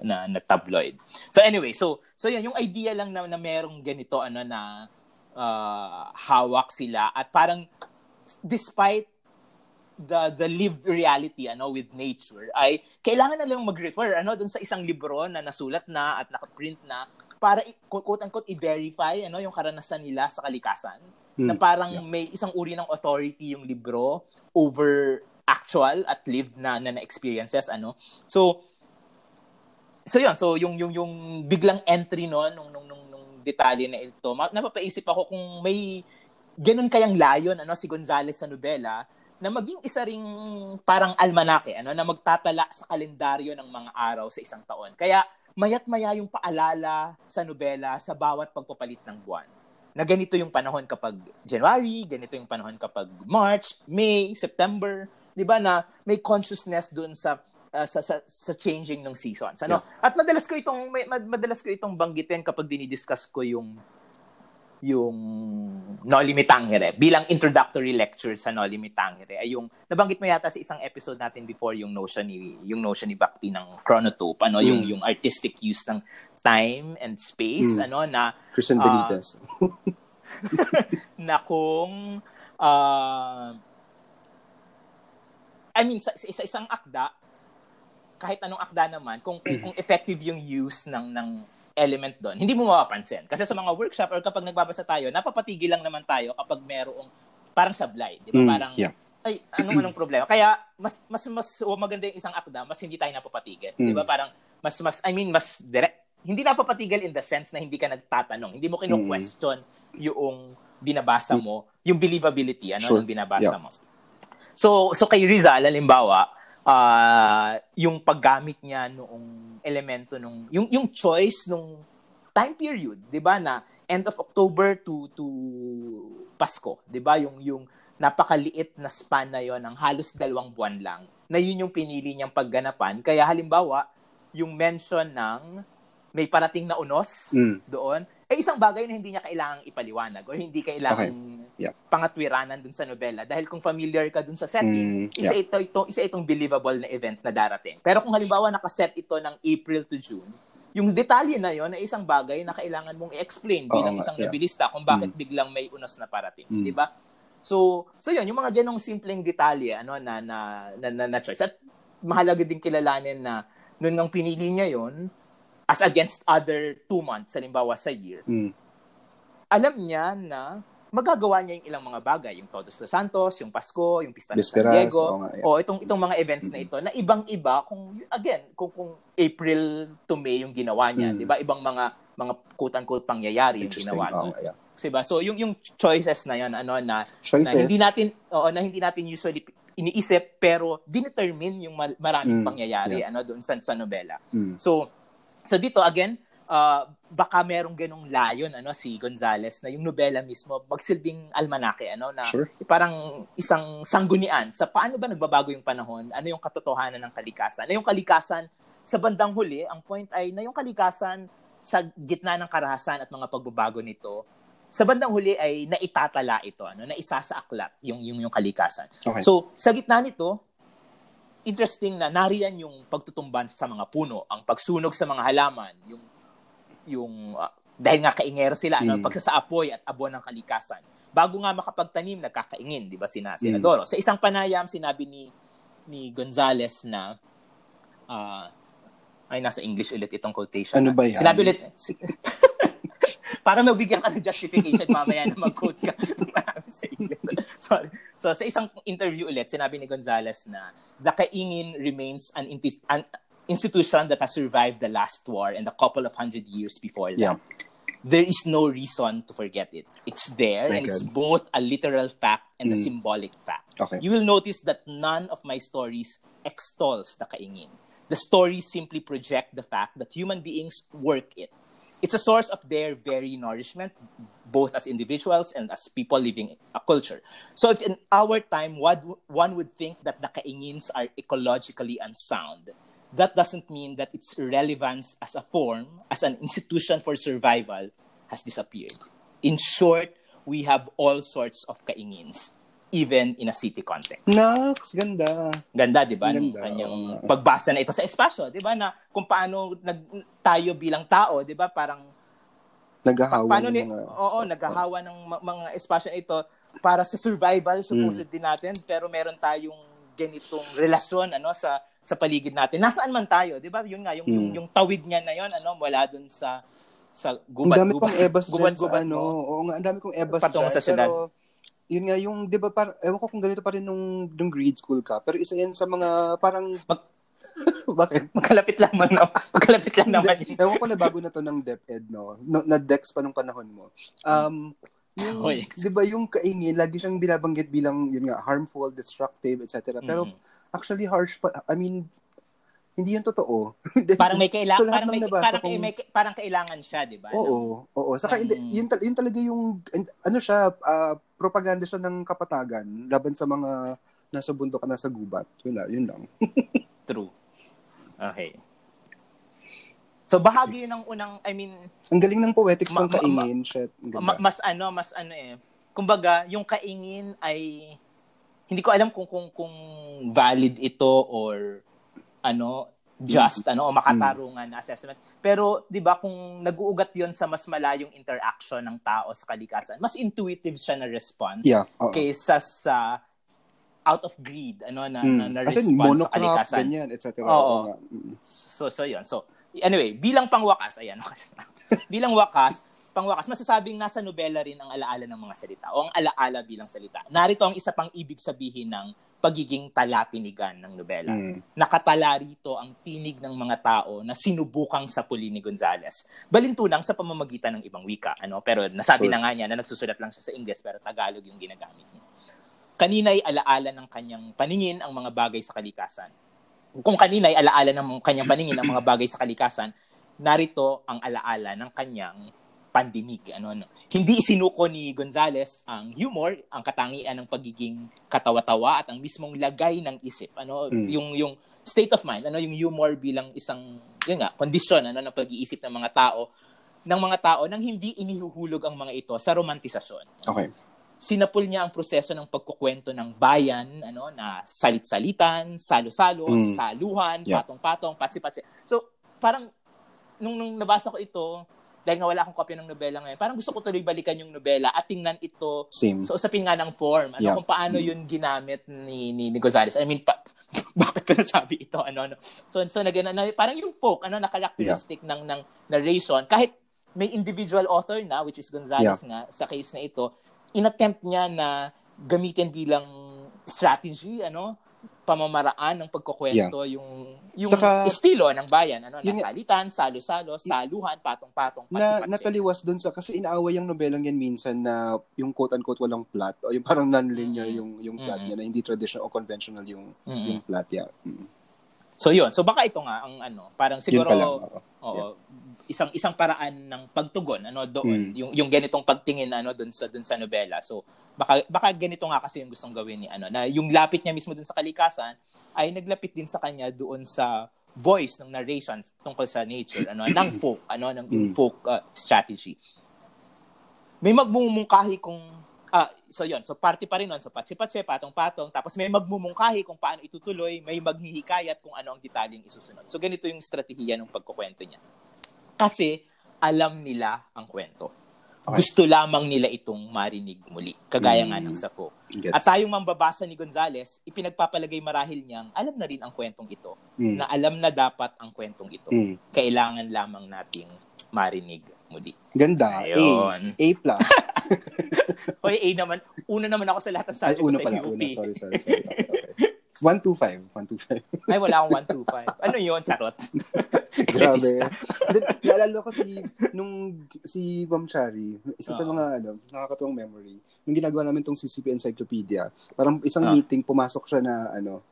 na, na tabloid. So anyway, so so yan yung idea lang na, na merong ganito ano na ah, hawak sila at parang despite the the lived reality ano with nature ay kailangan na lang mag-refer ano dun sa isang libro na nasulat na at naka-print na para quote unquote i-verify ano yung karanasan nila sa kalikasan na Mm. parang Yeah. may isang uri ng authority yung libro over actual at lived na na, na experiences ano so so yun so yung yung yung biglang entry noon nung nung, nung detalye na ito. Napapaisip ako kung may ganun kayang layon ano si Gonzales sa nobela na maging isa ring parang almanake ano na magtatala sa kalendaryo ng mga araw sa isang taon. Kaya mayat maya yung paalala sa nobela sa bawat pagpapalit ng buwan. Na ganito yung panahon kapag January, ganito yung panahon kapag March, May, September, 'di ba na may consciousness doon sa uh, sa, sa sa changing ng seasons. Ano? At madalas ko itong may- madalas ko itong banggitin kapag dinidiscuss ko yung yung Noli Me Tangere bilang introductory lecture sa Noli Me Tangere ay yung nabanggit mo yata sa isang episode natin before yung notion ni yung notion ni Bhakti ng chronotope ano yung Mm. yung artistic use ng time and space Mm. ano na Christian Ah. Benitez. na kung ah, I mean sa, sa isang akda kahit anong akda naman kung kung, kung effective yung use ng ng element doon hindi mo mapapansin kasi sa mga workshop or kapag nagbabasa tayo napapatigil lang naman tayo kapag merong parang sablay di ba Mm, parang yeah. ay anong anong problema kaya mas mas mas o maganda yung isang akda mas hindi tayo napapatigil di ba Mm. parang mas mas I mean mas direct hindi napapatigil in the sense na hindi ka nagtatanong hindi mo kino-question yung binabasa mo yung believability ano Sure. ng binabasa Yeah. mo so so kay Rizal halimbawa ah yung paggamit niya noong elemento nung yung yung choice nung time period 'di ba na end of October to to Pasko 'di ba yung yung napakaliit na span na yon ng halos dalawang buwan lang na yun yung pinili niyang pagganapan kaya halimbawa yung mention ng may parating na unos Mm. doon eh isang bagay na hindi niya kailangang ipaliwanag or hindi kailangan Yeah. pangatwiranan dun sa nobela dahil kung familiar ka dun sa setting Mm, isa ito ito isa itong believable na event na darating pero kung halimbawa nakaset ito ng April to June yung detalye na yon ay isang bagay na kailangan mong i-explain bilang nga, isang yeah. nobilista kung bakit biglang may unos na parating Mm. di ba so so yun yung mga ganong simpleng detalye ano na na na, na, na choice at mahalaga din kilalanin na noon nang pinili niya yon as against other two months halimbawa sa year Mm. alam niya na magagawa niya yung ilang mga bagay, yung Todos los Santos, yung Pasko, yung Pista ng San Diego, oo nga, yeah. o itong itong mga events na ito na ibang-iba kung again, kung kung April to May yung ginawa niya, Mm. 'di ba? Ibang mga mga quote-unquote pangyayari yung ginawa niya. nga, yeah. 'Di ba? So yung yung choices na 'yon ano na, na Choices. hindi natin oo na hindi natin usually iniisip pero dinetermine yung maraming Mm, pangyayari ano doon sa, sa nobela. Mm. So, so dito again, uh, baka merong ganong layon ano si Gonzales na yung nobela mismo magsilbing almanake ano na Sure. parang isang sanggunian sa paano ba nagbabago yung panahon, ano yung katotohanan ng kalikasan. Na yung kalikasan sa bandang huli, ang point ay na yung kalikasan sa gitna ng karahasan at mga pagbabago nito, sa bandang huli ay naitatala ito, ano, na isa sa aklat yung yung yung kalikasan. Okay. So, sa gitna nito, interesting na nariyan yung pagtutumban sa mga puno, ang pagsunog sa mga halaman, yung yung uh, dahil nga kaingero sila, mm. ano, pagsasaapoy at abon ng kalikasan. Bago nga makapagtanim, nagkakaingin, di ba, sina, Senadoro. Mm. Sa isang panayam, sinabi ni ni Gonzales na uh, ay nasa English ulit itong quotation. Ano ba yan? Sinabi ulit para magbigyan ka ng justification mamaya na mag-quote ka sa English. Sorry. So sa isang interview ulit, sinabi ni Gonzales na the kaingin remains an, an institution that has survived the last war and a couple of hundred years before that. Yeah. There is no reason to forget it. It's there, My and God. it's both a literal fact and mm. a symbolic fact. Okay. You will notice that none of my stories extols the kaingin. The stories simply project the fact that human beings work it. It's a source of their very nourishment, both as individuals and as people living a culture. So if in our time, what one would think that the kaingins are ecologically unsound, that doesn't mean that its relevance as a form, as an institution for survival, has disappeared. In short, we have all sorts of kaingins, even in a city context. Naks, ganda. Ganda, di ba? Ganda. Kanyang pagbasa na ito sa espasyo, di ba? Na kung paano nag, tayo bilang tao, di ba? Parang naghahawa paano ni, mga oo, naghahawa ng mga espasyo ito para sa survival supposed mm. din natin pero meron tayong ganitong relasyon ano sa sa paligid natin. Nasaan man tayo, 'di ba? Yun nga yung, hmm. yung yung tawid niya na 'yon, ano, wala dun sa sa gubat Ang dami kong ebas gubat, gubat, ano. Oo nga, ang dami kong ebas Patungo sa syudad. Pero yun nga yung 'di ba par ewan ko kung ganito pa rin nung nung grade school ka, pero isa yan sa mga parang Mag, bakit? Magkalapit lang man, no? Magkalapit lang naman. Ewan ko na bago na to ng DepEd, no? no na Dex pa nung panahon mo. Um, yung, oh, yes. di ba yung kaingin, lagi siyang binabanggit bilang, yun nga, harmful, destructive, etc. Pero, mm-hmm actually harsh pa. I mean, hindi yun totoo. parang may kailangan, parang may, parang, kung... may, parang kailangan siya, di ba? Oo, oo. Saka um, yun, yun talaga yung, ano siya, uh, propaganda siya ng kapatagan laban sa mga nasa bundok at nasa gubat. Yun lang. Yun lang. True. Okay. So bahagi yun ng unang, I mean... Ang galing ng poetics ma- ng kaingin. Ma- Shit. Ma- mas ano, mas ano eh. Kumbaga, yung kaingin ay hindi ko alam kung kung kung valid ito or ano just mm. ano o makatarungan na assessment. Pero 'di ba kung nag-uugat 'yon sa mas malayong interaction ng tao sa kalikasan, mas intuitive siya na response yeah, kaysa sa out of greed ano na mm. na, na response sa kalikasan. ganyan, etc. Oo. Mm. So so 'yon. So anyway, bilang pangwakas ayan. bilang wakas, pangwakas, masasabing nasa nobela rin ang alaala ng mga salita o ang alaala bilang salita. Narito ang isa pang ibig sabihin ng pagiging talatinigan ng nobela. Mm. Nakatala rito ang tinig ng mga tao na sinubukang sapuli ni Gonzales. Balintunang sa pamamagitan ng ibang wika. Ano? Pero nasabi sure. na nga niya na nagsusulat lang siya sa Ingles pero Tagalog yung ginagamit niya. Kanina ay alaala ng kanyang paningin ang mga bagay sa kalikasan. Kung kanina ay alaala ng kanyang paningin ang mga bagay sa kalikasan, narito ang alaala ng kanyang pandinig. Ano, ano. Hindi isinuko ni Gonzales ang humor, ang katangian ng pagiging katawa-tawa at ang mismong lagay ng isip. Ano, mm. yung yung state of mind, ano yung humor bilang isang yun nga, kondisyon ano ng pag-iisip ng mga tao ng mga tao nang hindi inihuhulog ang mga ito sa romantisasyon. Okay. Sinapul niya ang proseso ng pagkukwento ng bayan, ano, na salit-salitan, salo-salo, mm. saluhan, yeah. patong-patong, patsi-patsi. So, parang nung, nung nabasa ko ito, dahil nga wala akong kopya ng nobela ngayon, parang gusto ko tuloy balikan yung nobela at tingnan ito Same. so usapin nga ng form. Ano, yeah. kung paano yun ginamit ni, ni, ni Gonzales. I mean, pa, bakit ko nasabi ito? Ano, ano. So, so na, na, parang yung folk, ano, na characteristic yeah. ng, ng narration, kahit may individual author na, which is Gonzales yeah. nga, sa case na ito, inattempt niya na gamitin bilang strategy, ano, pamamaraan ng pagkukwento yeah. yung yung Saka, estilo ng bayan ano yung, nasalitan salo-salo saluhan patong-patong na nataliwas doon sa kasi inaaway yung nobelang yan minsan na yung quote unquote walang plot o yung parang non-linear mm-hmm. yung yung plot mm-hmm. niya na hindi traditional o conventional yung mm-hmm. yung plot yeah mm-hmm. so yun so baka ito nga ang ano parang siguro oo, oo yeah. Isang isang paraan ng pagtugon ano doon mm. yung yung ganitong pagtingin ano doon sa doon sa nobela so baka baka ganito nga kasi yung gustong gawin ni ano na yung lapit niya mismo dun sa kalikasan ay naglapit din sa kanya doon sa voice ng narration tungkol sa nature ano ng folk ano ng mm. folk uh, strategy may magmumungkahi kung Ah, so yon. So party pa rin nun. So patsi-patsi, patong-patong. Tapos may magmumungkahi kung paano itutuloy. May maghihikayat kung ano ang detalyeng isusunod. So ganito yung strategiya ng pagkukwento niya. Kasi alam nila ang kwento. Okay. Gusto lamang nila itong marinig muli. Kagaya nga ng Mm. sa Fo. Gets. At tayong mambabasa ni Gonzales, ipinagpapalagay marahil niyang alam na rin ang kwentong ito. Mm. Na alam na dapat ang kwentong ito. Mm. Kailangan lamang nating marinig muli. Ganda. Ayun. A. A plus. Hoy, A naman. Una naman ako sa lahat ng Ay, subject ko una sa pala. UP. Una. Sorry, sorry, sorry. Okay. 125. 125. Ay, wala akong 125. Ano yun? Charot. Grabe. Then, naalala ko si, nung, si Ma'am Chari, isa sa Oo. mga, ano, nakakatuwang memory, nung ginagawa namin tong CCP Encyclopedia, parang isang Ah. meeting, pumasok siya na, ano,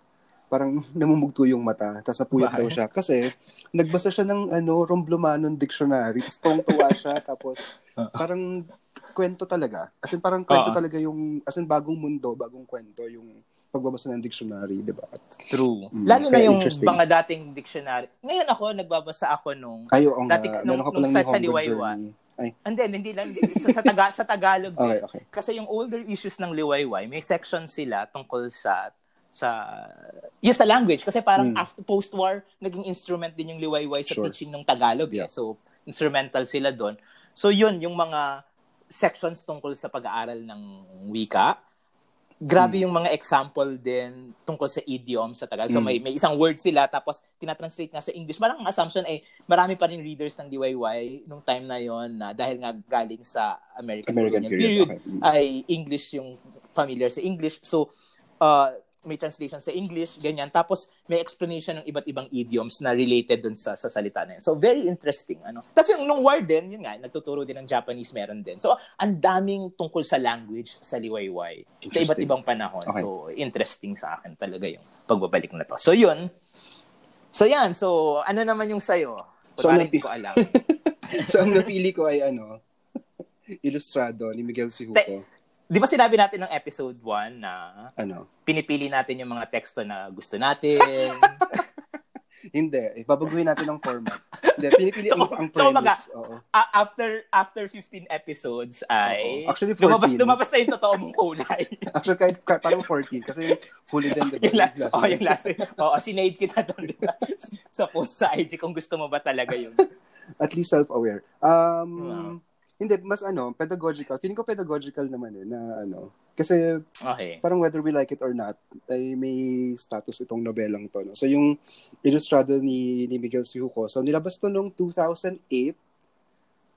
parang namumugto yung mata, tapos napuyat daw siya. Kasi, nagbasa siya ng, ano, Romblomanon Dictionary, tapos tuwang-tuwa siya, tapos, Ah. parang, kwento talaga. As in, parang kwento Oo. talaga yung, as in, bagong mundo, bagong kwento, yung pagbabasa ng dictionary, di ba? At, True. Mm, Lalo na yung mga dating dictionary. Ngayon ako, nagbabasa ako nung ay, oo nga. Dati nung- palang nung sa- sa Liwaywa. Ay, And then, hindi lang, sa, sa, taga, sa Tagalog din. okay, okay. Kasi yung older issues ng Liwayway, may section sila tungkol sa sa yung sa language kasi parang Mm. after post-war naging instrument din yung Liwayway sa Sure. teaching ng Tagalog eh. Yeah. So instrumental sila doon. So yun yung mga sections tungkol sa pag-aaral ng wika. Grabe yung mga example din tungkol sa idiom sa Tagalog. So Mm. may may isang word sila tapos tinatranslate nga sa English. Parang ang assumption ay marami pa rin readers ng DIY nung time na yon na dahil nga galing sa American, American colonial period. Okay. Mm. ay English yung familiar sa English. So, uh, may translation sa English, ganyan. Tapos, may explanation ng iba't ibang idioms na related dun sa, sa salita na yun. So, very interesting. Ano? Tapos yung nung Warden, yun nga, nagtuturo din ng Japanese, meron din. So, ang daming tungkol sa language sa liwayway sa iba't ibang panahon. Okay. So, interesting sa akin talaga yung pagbabalik na to. So, yun. So, yan. So, ano naman yung sayo? So, hindi ko alam. so, ang napili ko ay ano, Ilustrado ni Miguel Sihuko. Di ba sinabi natin ng episode 1 na Ano? pinipili natin yung mga teksto na gusto natin. Hindi. Eh, babaguhin natin ang format. Hindi, pinipili So, ang, ang so, kumbaga, premise. Oo. A- after after 15 episodes ay Oo. Actually, 14. lumabas lumabas na yung totoo mong kulay. Actually, kahit, kahit parang 14 kasi huli din, diba? yung, la- Last oh, yung last Oo, sinade kita doon diba? sa post sa IG kung gusto mo ba talaga yun. At least self-aware. Um, Wow. Hindi, mas ano, pedagogical. Feeling ko pedagogical naman eh, na ano. Kasi Okay. parang whether we like it or not, ay may status itong nobelang to. No? So yung ilustrado ni, ni Miguel Sihuko, so nilabas to noong 2008,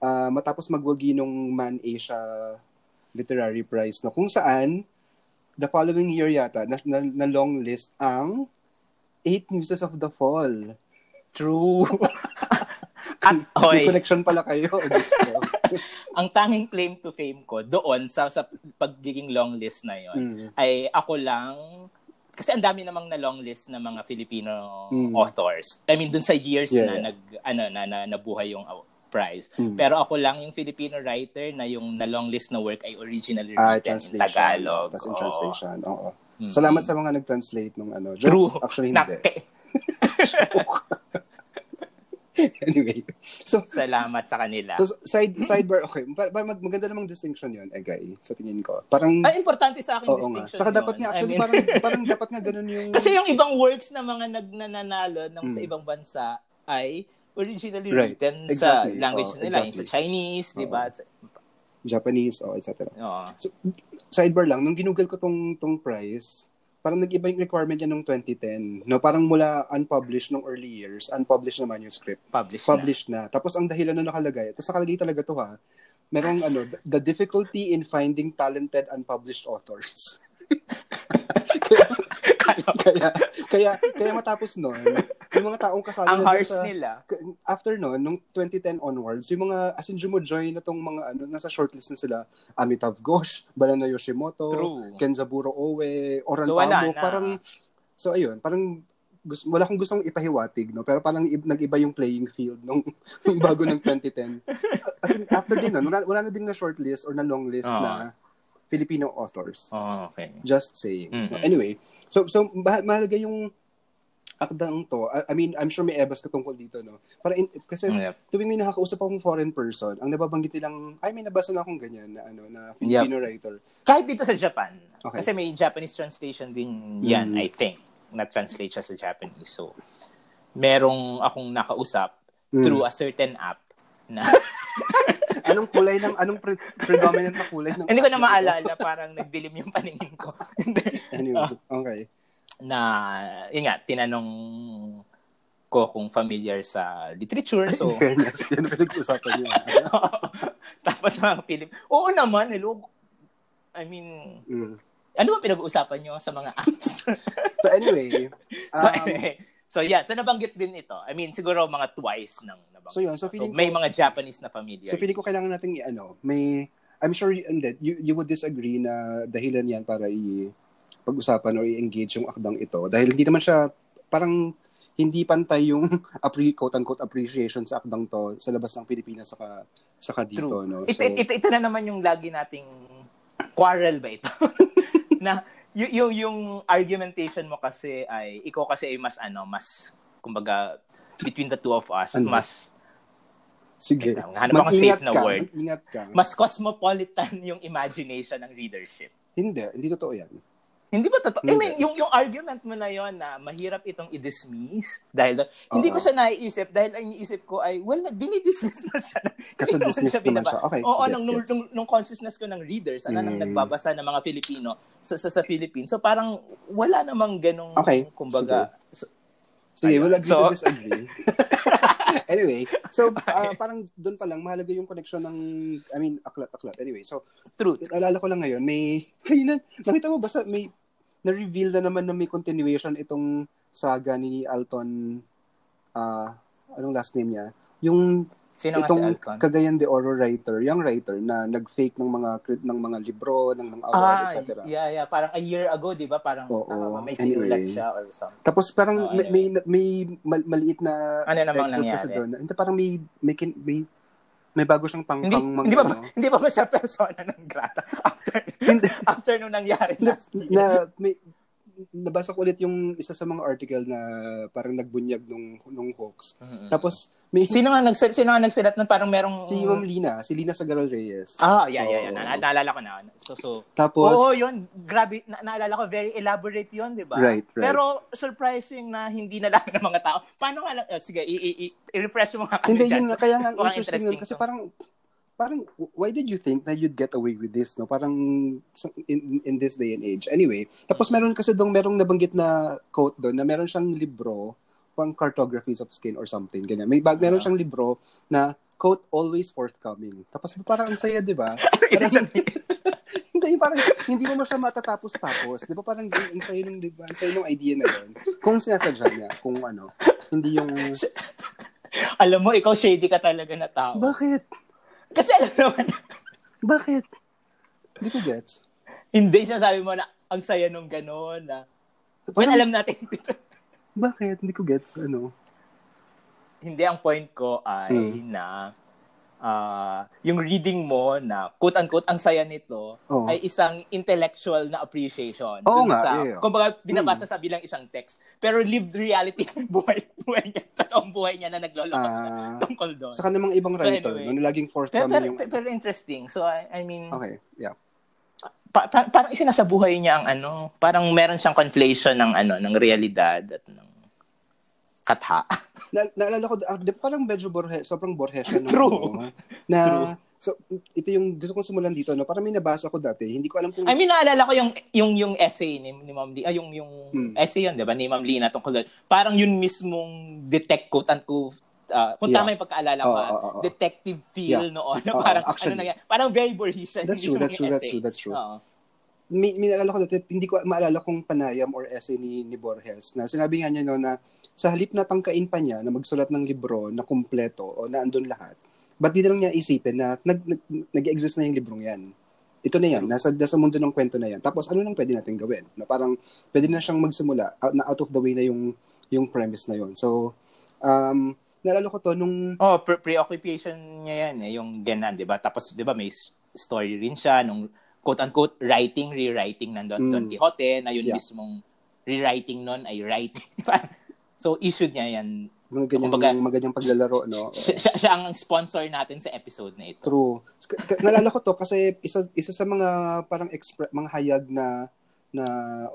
ah, matapos magwagi nung Man Asia Literary Prize, no? kung saan, the following year yata, na, na, na long list ang Eight Muses of the Fall. True. At, May okay, connection pala kayo. Ko. ang tanging claim to fame ko doon sa sa pagiging long list na yon Mm. ay ako lang kasi ang dami namang na long list na mga Filipino Mm. authors. I mean dun sa years Yeah, na nag ano na, na nabuhay yung prize. Mm. Pero ako lang yung Filipino writer na yung na long list na work ay originally written in. Tagalog. Tapos in translation. Oo. Mm. Salamat sa mga nag-translate nung ano. Joke, True. Actually, hindi. anyway. So, Salamat sa kanila. so side, sidebar, okay. Pa, mag- maganda namang distinction yun, Egay, sa tingin ko. Parang, Ay, importante sa akin oo nga. distinction Saka dapat nga, I actually, mean, parang, parang dapat nga ganun yung... Kasi yung ibang works na mga nagnanalo ng sa Mm. ibang bansa ay originally Right. written Exactly. sa language Oh, nila, yung exactly. sa Chinese, di ba? Japanese, oh, etc. Oo. Sidebar lang, nung ginugol ko tong, tong price, parang nag-iba yung requirement niya nung 2010. No, parang mula unpublished nung early years, unpublished na manuscript. Published, published na. Tapos ang dahilan na nakalagay, tapos nakalagay talaga to ha, merong ano, the difficulty in finding talented unpublished authors. kaya, kaya, kaya matapos nun, yung mga taong kasali. Ang na harsh sa, nila. after nun, nung 2010 onwards, yung mga, as in, jumo-join na tong mga, ano, nasa shortlist na sila, Amitav Ghosh, Banana Yoshimoto, True. Kenzaburo Owe, Oran So, Pamo, parang, so ayun, parang, gusto, wala akong gustong ipahiwatig, no? Pero parang nag-iba yung playing field nung, nung bago ng 2010. As in, after din wala, wala na din na shortlist or na long list Oo. na Filipino authors. Oh, okay. Just saying. Mm-mm. Anyway, so so mahalaga yung akdang to, I, I mean, I'm sure may ebas ka tungkol dito, no? Para in, kasi Yep. tuwing may nakakausap akong foreign person, ang nababanggit nilang, ay, may nabasa na akong ganyan na, ano, na Filipino writer. Kahit dito sa Japan. Okay. Kasi may Japanese translation din yan, Mm. I think. Na-translate siya sa Japanese. So, merong akong nakausap Mm. through a certain app na Anong kulay ng, anong pre- predominant na kulay ng... hindi ko na maalala, parang nagdilim yung paningin ko. Anyway, okay. Na, yun nga, tinanong ko kung familiar sa literature. So, In fairness, yan pinag-usapan niyo. tapos mga Pilip, oo naman, hello. I mean, Mm. ano ba pinag-uusapan nyo sa mga apps? So anyway, so, um, anyway, so yeah, so nabanggit din ito. I mean, siguro mga twice nang nabanggit. So yun, so feeling may ko- mga Japanese na familiar. So feeling ko kailangan nating ano, may I'm sure you, you, you would disagree na dahilan yan para i pag-usapan or i-engage yung akdang ito dahil hindi naman siya parang hindi pantay yung appre, quote-unquote appreciation sa akdang to sa labas ng Pilipinas saka saka dito True. no. So, ito, ito, ito na naman yung lagi nating quarrel ba ito? na y- yung yung argumentation mo kasi ay ikaw kasi ay mas ano, mas kumbaga between the two of us, Ano? mas sige. Hanap ako safe na ka, word. Mag-ingat ka. mas cosmopolitan yung imagination ng readership. hindi, hindi totoo yan. Hindi ba totoo? I mean, yung, yung argument mo na yon na mahirap itong i-dismiss dahil doon. Hindi ko siya naiisip dahil ang iniisip ko ay, well, na- dinidismiss na siya. Kasi Hindi ko dismiss naman binaba- siya. Okay, Oo, gets, nung, nung, gets. nung, nung consciousness ko ng readers, ano, nang Mm. nagbabasa ng mga Filipino sa, sa, sa Philippines. So parang wala namang ganong, Okay, kumbaga, so, Sige, we'll agree So- to disagree. anyway, so ah, parang doon pa lang mahalaga yung connection ng I mean, aklat-aklat. Anyway, so truth. alala ko lang ngayon, may kanina nakita mo ba sa may na-reveal na naman na may continuation itong saga ni Alton ah anong last name niya? Yung Sino nga si itong Alcon? Cagayan de Oro writer, young writer na nag-fake ng mga ng mga libro, ng mga award, Ah, etc. yeah, yeah. Parang a year ago, di ba? Parang Oo. tama may sinulat Anyway. siya or something. Tapos parang Oh, may, may may mal- maliit na Ano namang nangyari? doon. Hindi parang may may, may may bago siyang pang Hindi, pang mga hindi pa ba, ano. hindi pa ba siya persona ng grata after, after nung nangyari na, last year? na may nabasa ko ulit yung isa sa mga article na parang nagbunyag nung nung hoax. Mhm. Tapos may Sino nga nagsulat, sino nga nagsulat nun? Parang merong... si Ma'am Lina, si Lina Sagaral Reyes. Ah, yeah, yeah, yeah. Na, naalala ko na. So, so, Tapos Oo, yun. Grabe. Na, naalala ko, very elaborate yun, di ba? Right, right. Pero surprising na hindi nalaman ng mga tao. Paano nga lang, oh, sige, i- i- i- i-refresh mo nga kami hindi yun kaya nga Mukhang interesting nun kasi to. parang parang why did you think na you'd get away with this no? Parang in, in this day and age. Anyway tapos Mm-hmm. meron kasi dong merong nabanggit na quote doon na meron siyang libro pang cartographies of skin or something ganyan. May bag meron Ah. siyang libro na quote always forthcoming. Tapos parang ang saya di ba? Ibig sabihin, hindi parang hindi mo siya matatapos tapos di ba parang ang saya nung di ba ang saya nung idea na yun? Kung sinasadya niya kung ano hindi yung alam mo, ikaw shady ka talaga na tao. bakit Kasi alam naman, bakit hindi ko gets hindi siya sabi mo na ang saya nung gano'n na Well, Parang- alam natin dito. Bakit? Hindi ko gets. Ano? Hindi, ang point ko ay Hmm. na ah, yung reading mo na quote-unquote ang saya nito Oo. ay isang intellectual na appreciation. Oo dun nga, sa, yeah, yeah. Kumbaga, binabasa sa bilang isang text. Pero lived reality, buhay, buhay niya, totoong buhay niya na nagloloko Ah, tungkol doon. saka namang ibang So, writer, anyway. no, laging Pero, forthcoming pero, yung... pero interesting. So, I, I mean, Okay, yeah. pa, pa, parang isinasa buhay niya ang ano, parang meron siyang conflation ng ano, ng realidad at ng katha. Na, naalala ko, ah, di parang medyo Borges, sobrang Borgesian. ng True. ano, na, True. so, ito yung gusto kong simulan dito, no? Parang may nabasa ko dati, hindi ko alam kung... I mean, naalala ko yung yung yung essay ni, ni Ma'am Lee, ay yung yung Hmm. essay yun, 'di ba, ni Ma'am Lina tungkol doon. Parang yun mismong detect quote unquote uh, kung Yeah. tama yung pagkaalala ko, Oo, ah, oo, oo. detective feel Yeah. noon. na Oo, parang actually. ano nangyari, parang very Borgesian That's yung true, that's true, that's essay. true, that's true. Oo. may, may naalala ko dati, hindi ko maalala kung panayam or essay ni, ni Borges, na sinabi nga niya no, na sa halip na tangkain pa niya na magsulat ng libro na kumpleto o na andun lahat, ba't di na lang niya isipin na nag, nag, nag-exist na yung librong yan? Ito na yan, nasa, nasa mundo ng kwento na yan. Tapos ano nang pwede natin gawin? Na parang pwede na siyang magsimula, out, na out of the way na yung, yung premise na yon So, um, naalala ko to nung Oh, pre- preoccupation niya yan eh, yung ganan, 'di ba? Tapos 'di ba may story rin siya nung quote unquote writing rewriting ng Don, Mm. Don Quixote na yun Yeah. mismong rewriting nun ay writing. So, issued niya yan. Mga ganyang, Kumbaga, mga ganyang paglalaro, no? Siya, siya, siya ang sponsor natin sa episode na ito. True. Nalala ko to kasi isa isa sa mga parang expre- mga hayag na na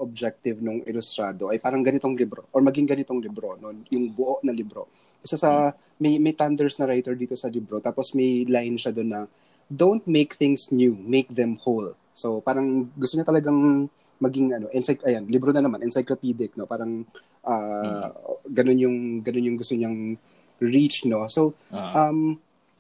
objective ng ilustrado ay parang ganitong libro or maging ganitong libro no yung buo na libro isa sa may may thunders na writer dito sa libro tapos may line siya doon na don't make things new make them whole so parang gusto niya talagang maging ano encyc ayan libro na naman encyclopedic no? Parang uh, ganun yung ganun yung gusto niyang reach no? So Uh, um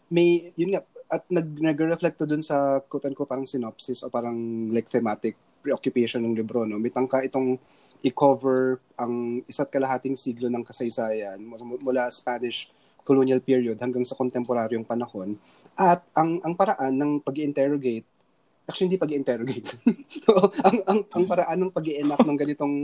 may yun nga at nag nag-reflect to dun sa quote ko parang synopsis o parang like thematic preoccupation ng libro no? May tangka itong i-cover ang isa't kalahating siglo ng kasaysayan mula- mula Spanish colonial period hanggang sa kontemporaryong panahon. At ang ang paraan ng pag-interrogate actually hindi pag-interrogate ang, ang ang paraan ng pag-enact ng ganitong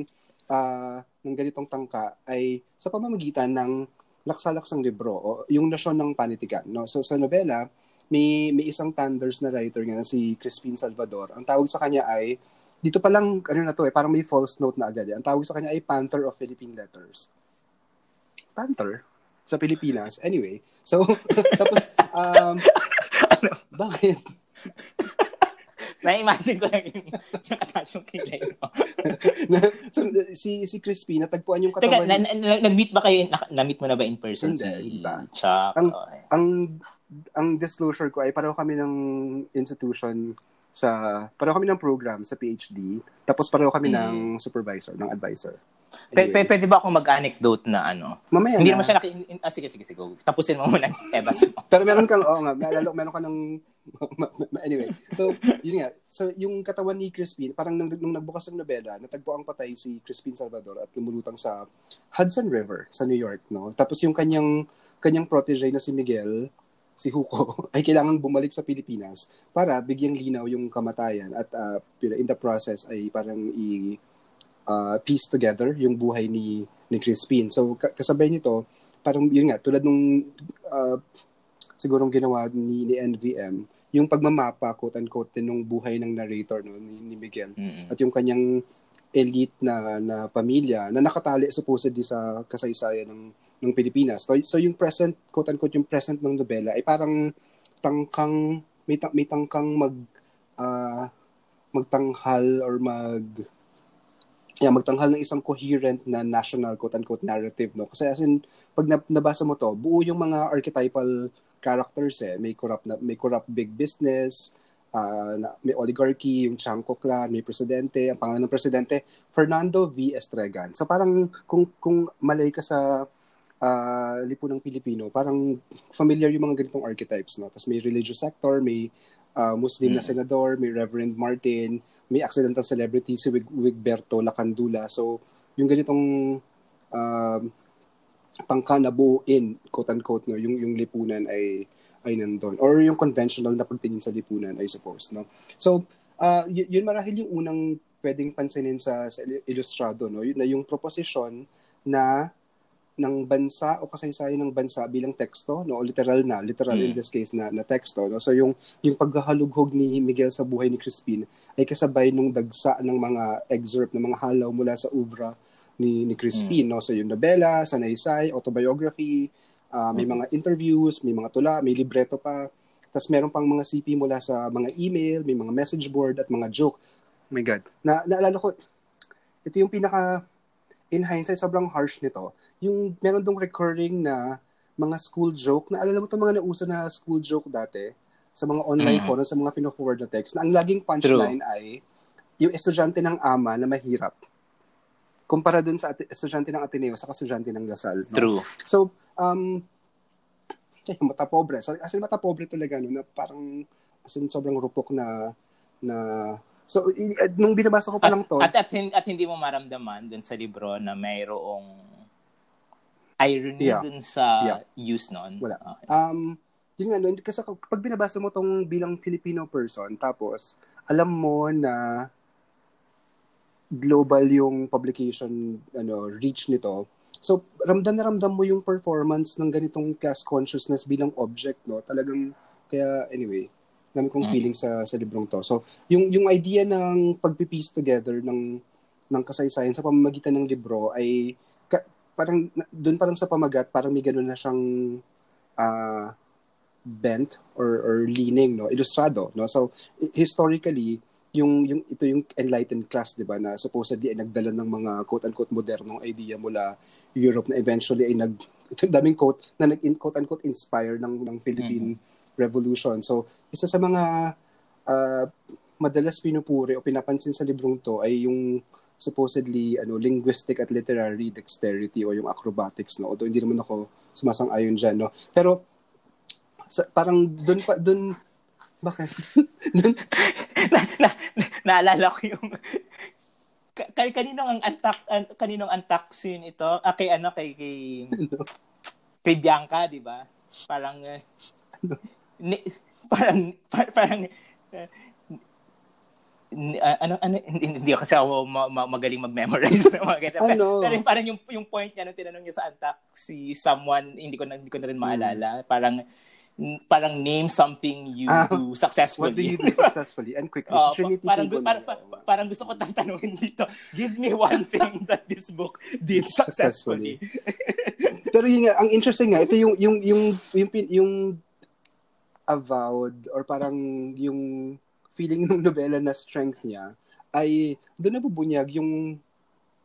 ah, ng ganitong tangka ay sa pamamagitan ng laksalaksang libro o yung nasyon ng panitikan no? So sa nobela may may isang thunders na writer nga na si Crispin Salvador. Ang tawag sa kanya ay dito pa lang ano na to eh parang may false note na agad eh. ang tawag sa kanya ay Panther of Philippine Letters. Panther? Sa Pilipinas? Anyway so tapos um bakit Na-imagine ko lang yung nakatouch yung kilay mo. so, si si Crispin natagpuan yung Teka, katawan na, na, nag-meet ba kayo, na, na-meet mo na ba in person Hindi, si pa. Chuck? Ang- Okay. ang ang disclosure ko ay pareho kami ng institution sa pareho kami ng program sa PhD tapos pareho kami Mm. ng supervisor ng advisor P- p- pwede ba akong mag-anecdote na ano? mamaya Hindi na. naman siya naki... Ah, sige, sige, sige. go. Tapusin mo muna. Ebas pero meron kang oo nga lalo meron ka ng anyway so yun nga so yung katawan ni Crispin parang nung, nung nagbukas ng nobela natagpo ang patay si Crispin Salvador at lumulutang sa Hudson River sa New York no tapos yung kanyang kanyang protege na si Miguel si Hugo ay kailangang bumalik sa Pilipinas para bigyang linaw yung kamatayan at uh, in the process ay parang i uh, piece together yung buhay ni ni Crispin. So ka- kasabay nito parang yun nga tulad nung uh, sigurong ginawa ni, ni NVM yung pagmamapa quote unquote din nung buhay ng narrator no ni, ni Miguel Mm-mm. at yung kanyang elite na na pamilya na nakatali supposedly sa kasaysayan ng ng Pilipinas. So, so yung present quote unquote yung present ng nobela ay parang tangkang may, tang, may tangkang mag ah, magtanghal or mag yeah, magtanghal ng isang coherent na national quote-unquote narrative, no? Kasi as in, pag na- nabasa mo to, buo yung mga archetypal characters eh. May corrupt, na, may corrupt big business, ah, na, may oligarchy, yung Chanco clan, may presidente, ang pangalan ng presidente, Fernando V. Estregan. So parang kung, kung malay ka sa ah, lipunang Pilipino, parang familiar yung mga ganitong archetypes, no? Tapos may religious sector, may ah, Muslim na Mm. senador, may Reverend Martin, may accidental celebrity si Wig- Wigberto Lacandula. So, yung ganitong um, pangka na buuin, quote-unquote, no, yung, yung lipunan ay ay nandun. Or yung conventional na pagtingin sa lipunan, I suppose. No? So, uh, y- yun marahil yung unang pwedeng pansinin sa, sa ilustrado. No? Yun na yung proposition na ng bansa o kasaysayan ng bansa bilang teksto no o literal na literal in Mm. this case na na teksto no so yung yung paghahalughog ni Miguel sa buhay ni Crispin ay kasabay nung dagsa ng mga excerpt ng mga halaw mula sa oeuvre ni ni Crispin no? So yung nobela sanaysay autobiography ah, may mga interviews may mga tula may libreto pa. Tapos meron pang mga CP mula sa mga email may mga message board at mga joke. Oh my god. Na naalala ko ito yung pinaka in hindsight sobrang harsh nito. Yung meron dong recurring na mga school joke. Na alala mo itong mga nauso na school joke dati? Sa mga online Mm. forums sa mga pino-forward na text na ang laging punchline ay yung estudyante ng ama na mahirap kumpara dun sa ati- estudyante ng Ateneo sa estudyante ng Lasal. no? True. So, um, eh, mata pobre. As in, mata pobre talaga, no, na parang, as in, sobrang rupok na, na, so, i- nung binabasa ko pa lang to, At, at, hin- at hindi mo maramdaman dun sa libro na mayroong irony Yeah. dun sa Yeah. use noon. Wala. Okay. Um, yun nga, no, kasi pag binabasa mo tong bilang Filipino person, tapos alam mo na global yung publication ano reach nito. So, ramdam na ramdam mo yung performance ng ganitong class consciousness bilang object, no? Talagang, kaya, anyway, dami kong Mm. feeling sa sa librong to. So, yung yung idea ng pagpipiece together ng ng kasaysayan sa pamamagitan ng libro ay ka, parang doon parang sa pamagat, parang may ganun na siyang uh, bent or or leaning no ilustrado no so historically yung yung ito yung enlightened class 'di ba na supposedly ay nagdala ng mga quote unquote modernong idea mula Europe na eventually ay nag daming quote na nag quote unquote inspire ng ng Philippine mm-hmm. Revolution. So isa sa mga uh, madalas pinupuri o pinapansin sa librong to ay yung supposedly ano linguistic at literary dexterity o yung acrobatics no? Although hindi naman ako sumasang-ayon diyan no? Pero sa, parang doon pa doon bakit? na, na, naalala ko yung ka, kaninong ang antak an, kaninong antak scene ito? Ah, kay ano kay kay ano? kay Bianca, 'di ba? Parang ano? ni, parang parang uh, ano ano hindi, kasi ako ma, ma, magaling mag-memorize ng mga ganito. Ano? Pero, pero parang yung yung point niya nung tinanong niya sa antak si someone hindi ko na hindi ko na rin maalala. Hmm. Parang parang name something you uh, do successfully. What do you do successfully and quickly? Uh, Trinity parang, parang, parang, parang gusto ko tatanungin dito, give me one thing that this book did successfully. successfully. Pero yun nga, ang interesting nga, ito yung, yung, yung, yung, yung, yung avowed or parang yung feeling ng nobela na strength niya ay doon nabubunyag yung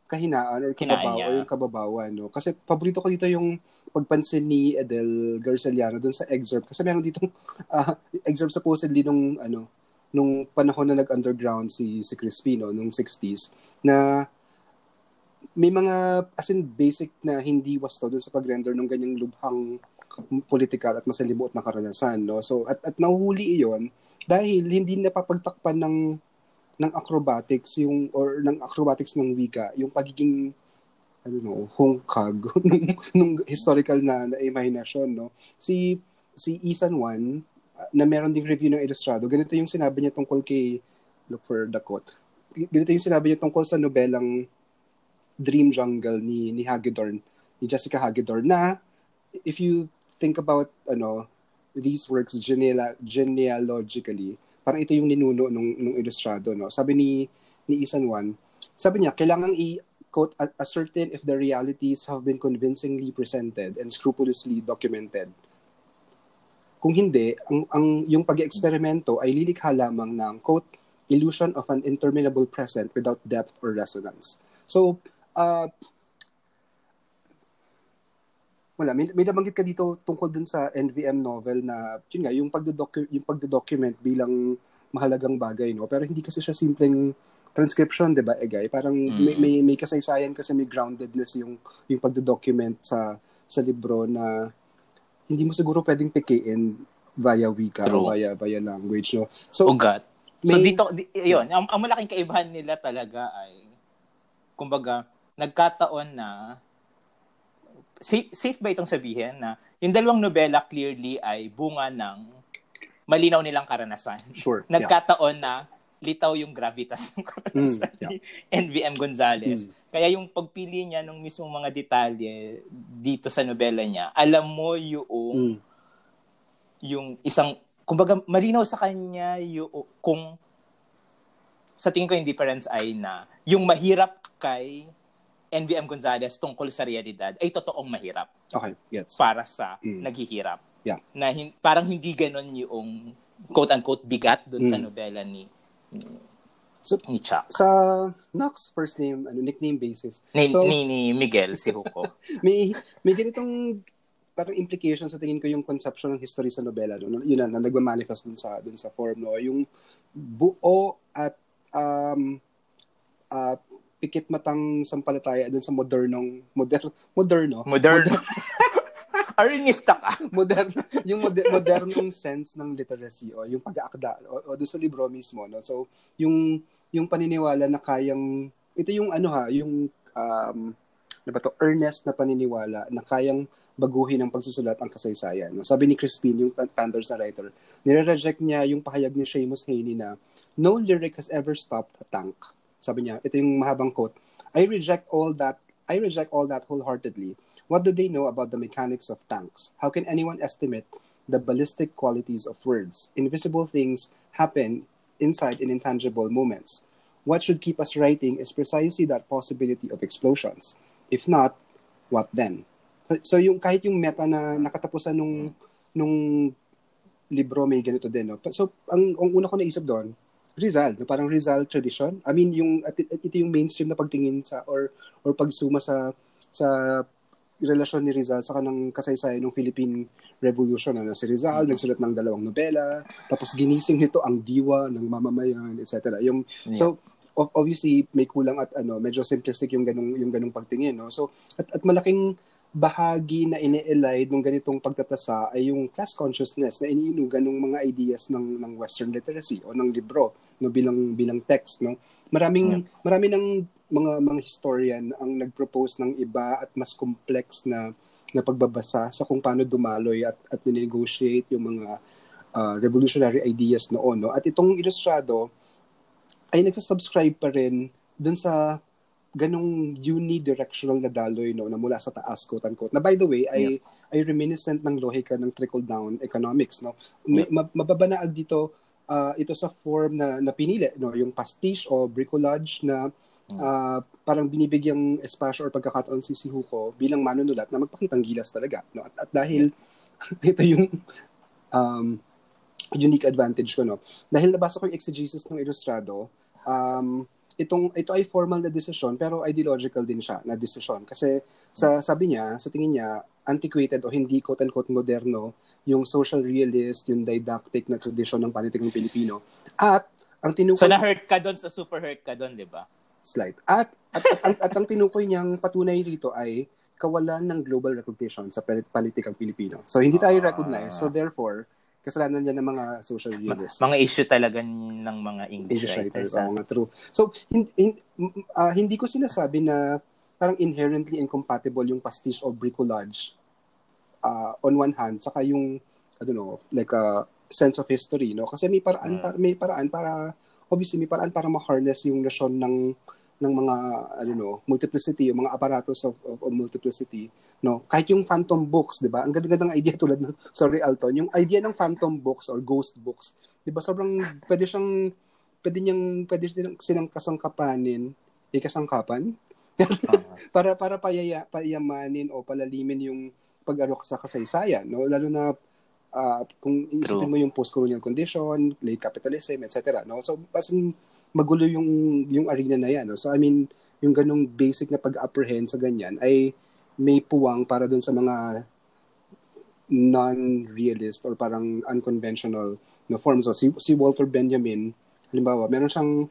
kahinaan or kababaw or yung kababawan no kasi paborito ko dito yung pagpansin ni Adele Garceliano dun sa excerpt kasi meron ditong uh, excerpt supposedly nung ano nung panahon na nag-underground si si Crispino nung 60s na may mga as in basic na hindi wasto dun sa pag-render ng ganyang lubhang political at masalimuot na karanasan no? So at at nahuhuli iyon dahil hindi napapagtakpan ng ng acrobatics yung or ng acrobatics ng wika yung pagiging I don't know, hungkag nung, nung historical na, na imahinasyon, no? Si, si Isan Wan, na meron ding review ng Ilustrado, ganito yung sinabi niya tungkol kay, look for the quote, ganito yung sinabi niya tungkol sa nobelang Dream Jungle ni, ni Hagedorn, ni Jessica Hagedorn, na if you think about, ano, these works geneal- genealogically, parang ito yung ninuno nung, nung Ilustrado, no? Sabi ni, ni Isan Wan, sabi niya, kailangan i quote, ascertain if the realities have been convincingly presented and scrupulously documented. Kung hindi, ang, ang yung pag-eksperimento ay lilikha lamang ng, quote, illusion of an interminable present without depth or resonance. So, uh, wala, may, may nabanggit ka dito tungkol dun sa NVM novel na, yun nga, yung pagdodocu- yung pagdodocument bilang mahalagang bagay, no? Pero hindi kasi siya simpleng transcription, 'di ba, Egay? Parang mm. may, may may kasaysayan kasi may groundedness yung yung pagdo-document sa sa libro na hindi mo siguro pwedeng pikiin via wika True. o via via language, no. So, Ugat. May, so dito di, 'yun, ang, ang malaking kaibahan nila talaga ay kumbaga nagkataon na safe, safe ba itong sabihin na yung dalawang nobela clearly ay bunga ng malinaw nilang karanasan. Sure. Nagkataon yeah. na litaw yung gravitas ng mm, yeah. NVM Gonzalez. Mm. Kaya yung pagpili niya ng mismong mga detalye dito sa nobela niya, alam mo yung mm. yung isang kumbaga malinaw sa kanya yung kung sa tingin ko yung difference ay na yung mahirap kay NVM Gonzalez tungkol sa realidad ay totoong mahirap. Okay, yes. Para sa mm. naghihirap. Yeah. Na hin- parang hindi ganon yung quote-unquote bigat doon mm. sa nobela ni So, ni Chuck. Sa Knox first name, ano, nickname basis. Ni, so, ni, ni Miguel, si Huko. may, may ganitong parang implication sa tingin ko yung conception ng history sa nobela. No? Yun na, na nagmamanifest dun sa, dun sa form. No? Yung buo at um, uh, pikit matang sampalataya dun sa modernong, moder, moderno. Modern. Modern Arinista ka. Modern, yung moder, modernong sense ng literacy o yung pag-aakda o, o doon sa libro mismo. No? So, yung, yung paniniwala na kayang, ito yung ano ha, yung um, ano ba to, earnest na paniniwala na kayang baguhin ang pagsusulat ang kasaysayan. No? Sabi ni Crispin, yung Thunders na writer, nire-reject niya yung pahayag ni Seamus Haney na no lyric has ever stopped a tank. Sabi niya, ito yung mahabang quote, I reject all that I reject all that wholeheartedly What do they know about the mechanics of tanks? How can anyone estimate the ballistic qualities of words? Invisible things happen inside in intangible moments. What should keep us writing is precisely that possibility of explosions. If not, what then? So yung kahit yung meta na nakatapusan nung nung libro may ganito din, no? So ang, ang una ko naisip doon, Rizal, no? parang Rizal tradition. I mean, yung at, at, ito yung mainstream na pagtingin sa or or pagsuma sa sa relasyon ni Rizal sa kanang kasaysayan ng Philippine Revolution. Ano, si Rizal, mm-hmm. nagsulat ng dalawang nobela, tapos ginising nito ang diwa ng mamamayan, etc. Yung, yeah. So, obviously, may kulang at ano, medyo simplistic yung ganung, yung ganung pagtingin. No? So, at, at malaking bahagi na ine-elide ng ganitong pagtatasa ay yung class consciousness na iniinugan ng mga ideas ng ng western literacy o ng libro no bilang bilang text no maraming yeah. marami ng mga mga historian ang nagpropose ng iba at mas complex na na pagbabasa sa kung paano dumaloy at at negotiate yung mga uh, revolutionary ideas noon no? At itong ilustrado ay nagsasubscribe pa rin dun sa ganong unidirectional na daloy no? Na mula sa taas quote unquote. Na by the way ay yeah. ay reminiscent ng lohika ng trickle down economics no? May, yeah. mababanaag dito uh, ito sa form na na pinili no? Yung pastiche o bricolage na uh, parang binibigyang espasyo or pagkakataon si si Huko bilang manunulat na magpakitang gilas talaga. No? At, at dahil ito yung um, unique advantage ko. No? Dahil nabasa ko yung exegesis ng Ilustrado, um, itong ito ay formal na desisyon pero ideological din siya na desisyon kasi sa sabi niya sa tingin niya antiquated o hindi quote unquote moderno yung social realist yung didactic na tradisyon ng panitikang Pilipino at ang tinukoy So na-hurt ka doon sa super hurt ka doon, 'di ba? Slide. At, at, at, at, at ang tinukoy niyang patunay rito ay kawalan ng global recognition sa politikang Pilipino. So, hindi tayo recognize. So, therefore, kasalanan niya ng mga social realists. Mga issue talaga ng mga English, English writers. writers mga true. So, hindi, hindi, uh, hindi ko sinasabi na parang inherently incompatible yung pastiche o bricolage uh, on one hand, saka yung, I don't know, like a sense of history, no? Kasi may paraan, hmm. para, may paraan para, obviously, may paraan para ma-harness yung notion ng ng mga ano no multiplicity yung mga apparatus of, of, of multiplicity no? Kahit yung phantom books di ba? Ang ganda-gandang idea tulad ng sorry Alton yung idea ng phantom books or ghost books di ba? Sobrang pwede siyang pwede niyang pwede silang, silang kasangkapanin. Eh kasangkapan? Para para payaya payamanin o palalimin yung pag-alok sa kasaysayan no? Lalo na uh, kung isipin mo yung post-colonial condition late capitalism etc no so as in, magulo yung yung arena na yan. No? So I mean, yung ganung basic na pag-apprehend sa ganyan ay may puwang para dun sa mga non-realist or parang unconventional na forms. So, si, si Walter Benjamin, halimbawa, meron siyang,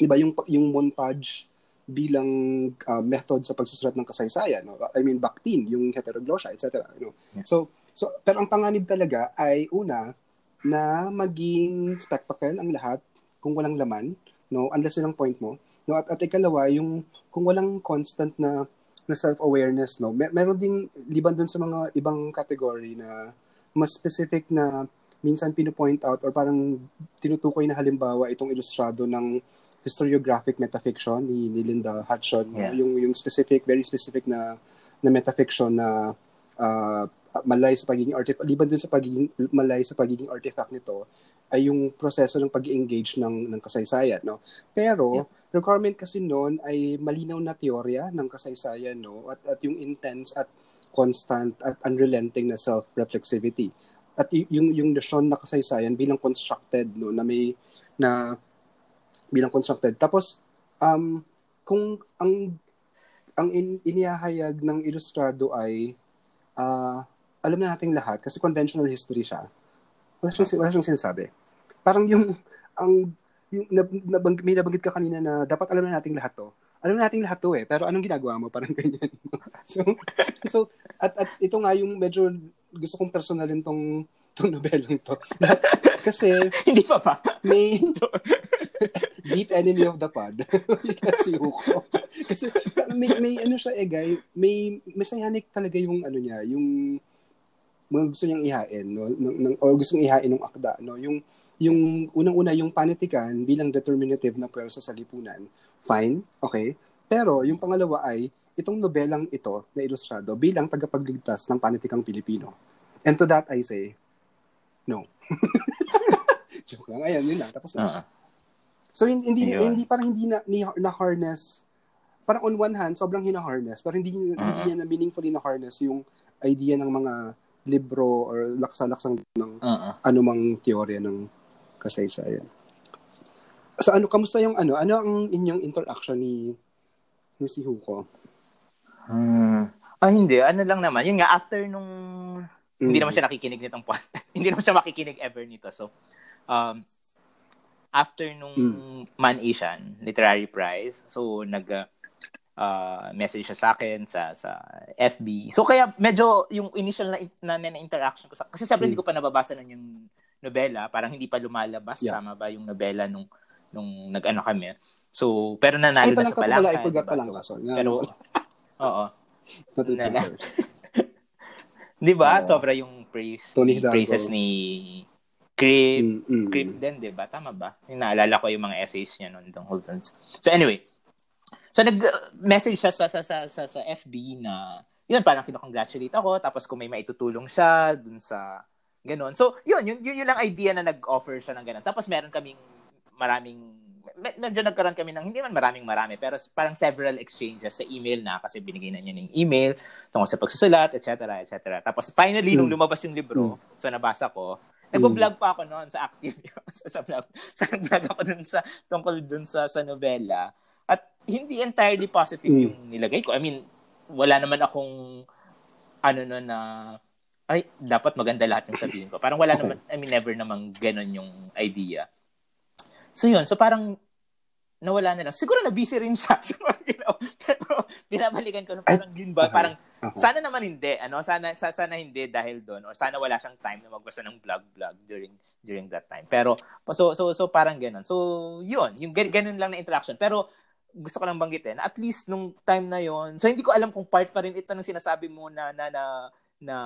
di ba, yung, yung montage bilang uh, method sa pagsusulat ng kasaysayan. No? I mean, Bakhtin, yung heteroglossia, etc. You know? Yeah. So, so, pero ang panganib talaga ay una, na maging spectacle ang lahat kung walang laman, no, unless yun ang point mo. No, at, at ikalawa, yung kung walang constant na na self-awareness, no, mer- meron ding liban dun sa mga ibang category na mas specific na minsan pino-point out or parang tinutukoy na halimbawa itong ilustrado ng historiographic metafiction ni, ni Linda Hudson yeah. yung yung specific very specific na na metafiction na uh, malay sa pagiging artifact liban dun sa pagiging malay sa pagiging artifact nito ay yung proseso ng pag-engage ng ng kasaysayan no? Pero yeah. requirement kasi noon ay malinaw na teorya ng kasaysayan no? At at yung intense at constant at unrelenting na self-reflexivity. At y- yung yung notion na kasaysayan bilang constructed no? Na may na bilang constructed. Tapos um kung ang ang in, inihahayag ng ilustrado ay uh, alam na nating lahat kasi conventional history siya wala siyang, wala siyang sinasabi parang yung ang yung nabang, may nabanggit ka kanina na dapat alam na nating lahat to. Alam na nating lahat to eh, pero anong ginagawa mo? Parang ganyan. so, so at, at ito nga yung medyo gusto kong personalin tong tong nobelang to. Kasi hindi pa pa. May deep enemy of the pod. Kasi Huko. Kasi may, may ano siya eh guy, may messianic talaga yung ano niya, yung mga gusto niyang ihain no ng, ng o gusto niyang ihain ng akda no yung yung unang-una yung panitikan bilang determinative na pwersa sa lipunan, fine, okay. Pero yung pangalawa ay itong nobelang ito na ilustrado bilang tagapagligtas ng panitikang Pilipino. And to that I say, no. Joke lang. Ayan, yun na. Tapos na. Uh-huh. So hindi hindi, hindi parang hindi na, ni, na harness parang on one hand, sobrang hina-harness, pero hindi, uh-huh. hindi niya na meaningfully na-harness yung idea ng mga libro or laksa-laksang ng uh-huh. anumang teorya ng kasaysayan. So ano, kamusta yung ano? Ano ang inyong interaction ni, ni si Huko? Hmm. Ah, hindi. Ano lang naman. Yun nga, after nung... Mm. Hindi naman siya nakikinig nitong point. hindi naman siya makikinig ever nito. So, um, after nung mm. Man Asian Literary Prize, so nag uh, message siya sa akin sa sa FB. So kaya medyo yung initial na na, na, na interaction ko sa, kasi syempre hindi ko pa nababasa nun yung nobela, parang hindi pa lumalabas yeah. tama ba yung nobela nung nung nag-ano kami. So, pero nanalo Ay, na sa Palangka. I forgot diba? Palangka, sorry. Pero, oo. Nala. di ba? Uh, Sobra yung praise, Tony praises ni Crip, mm, mm, Crip din, di ba? Tama ba? Naalala ko yung mga essays niya noon, dun. So anyway, so nag-message siya sa, sa, sa, sa, sa FB na, yun, parang kinocongratulate ako, tapos kung may maitutulong siya dun sa, ganon. So, yun, yun, yun, yun lang idea na nag-offer siya ng ganon. Tapos meron kaming maraming medyo nagkaroon kami ng hindi man maraming marami pero parang several exchanges sa email na kasi binigay na niya ng email tungkol sa pagsusulat etc etc tapos finally nung hmm. lumabas yung libro mm. so nabasa ko nagbo-vlog pa ako noon sa active sa, sa vlog sa so, vlog ako dun sa tungkol dun sa sa nobela hindi entirely positive mm. yung nilagay ko I mean wala naman akong ano no na ay dapat maganda lahat yung sabihin ko parang wala okay. naman I mean never namang ganun yung idea So yun, so parang nawala na lang. Siguro na busy rin siya sa mga ginawa. Pero binabalikan ko na parang yun ba, parang sana naman hindi, ano, sana sa, sana hindi dahil doon or sana wala siyang time na magbasa ng vlog-vlog during during that time. Pero so so so parang ganoon. So yun, yung ganun lang na interaction. Pero gusto ko lang banggitin, at least nung time na yon. So hindi ko alam kung part pa rin ito ng sinasabi mo na na na, na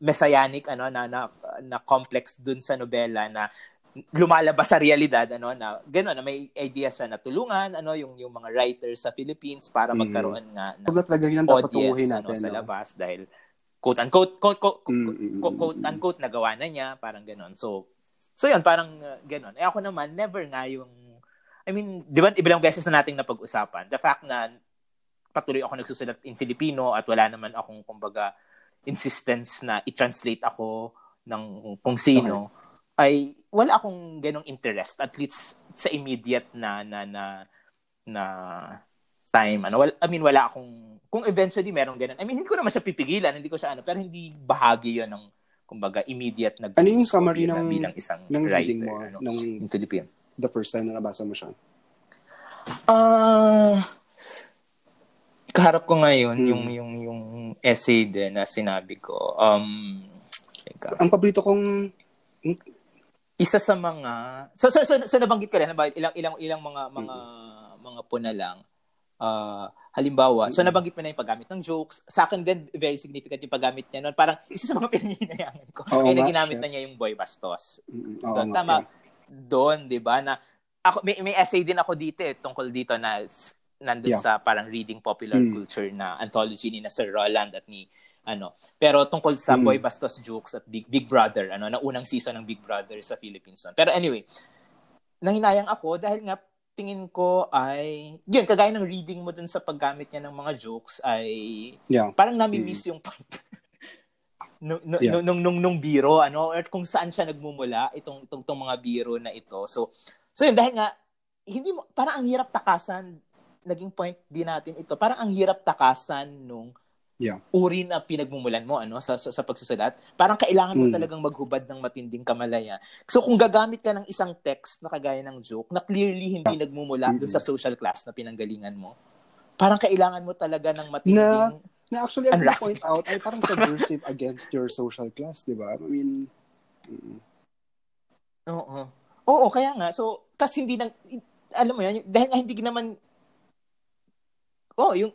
messianic ano na na, na complex dun sa nobela na lumalabas sa realidad ano na gano'n na may idea siya na tulungan ano yung yung mga writers sa Philippines para mm. magkaroon nga ng talaga yun ang dapat audience natin, ano, no? sa labas dahil quote unquote quote, quote, mm, quote, quote unquote nagawa na niya parang gano'n so so yun parang uh, gano'n eh ako naman never nga yung I mean di ba ilang beses na nating napag-usapan the fact na patuloy ako nagsusulat in Filipino at wala naman akong kumbaga insistence na i-translate ako ng kung sino okay. ay wala akong ganong interest at least sa immediate na na na na time. Ano I mean wala akong kung eventually meron ganun. I mean hindi ko naman siya pipigilan hindi ko siya ano pero hindi bahagi yon ng kumbaga immediate na ano yung summary ng bilang isang ng writer mo ano, ng in Philippine the first time na nabasa mo siya? Ah uh, kaharap ko ngayon hmm. yung yung yung essay din na sinabi ko. Um ang paborito kong isa sa mga so so, so, so nabanggit ko rin ilang ilang ilang mga mga mm-hmm. mga puna lang. Uh, halimbawa so nabanggit mo na yung paggamit ng jokes. Sa akin din very significant yung paggamit niya noon parang isa sa mga pinanghihinayangin ko. Oh, ay na ginamit na niya yung boy bastos. Mm-hmm. oh, doon tama doon 'di ba na ako may, may essay din ako dito eh, tungkol dito na nandun yeah. sa parang reading popular mm. culture na anthology ni na Sir Roland at ni ano. Pero tungkol sa mm. Boy Bastos Jukes at Big Big Brother, ano, na unang season ng Big Brother sa Philippines. Pero anyway, nanghinayang ako dahil nga tingin ko ay, yun, kagaya ng reading mo dun sa paggamit niya ng mga jokes ay yeah. parang nami-miss mm. yung point. nung, yeah. nung, nung, nung, nung biro, ano, or kung saan siya nagmumula, itong, itong, itong mga biro na ito. So, so yun, dahil nga, hindi mo, parang ang hirap takasan, naging point din natin ito, parang ang hirap takasan nung yeah. uri na pinagmumulan mo ano sa, sa, sa pagsusulat. Parang kailangan mo mm. talagang maghubad ng matinding kamalaya. So kung gagamit ka ng isang text na kagaya ng joke na clearly hindi yeah. nagmumula mm-hmm. doon sa social class na pinanggalingan mo, parang kailangan mo talaga ng matinding na, na actually ang point out ay parang subversive against your social class, 'di ba? I mean, mm. Oo. Oo, kaya nga. So, kasi hindi nang, alam mo yan, dahil nga hindi naman, oh, yung,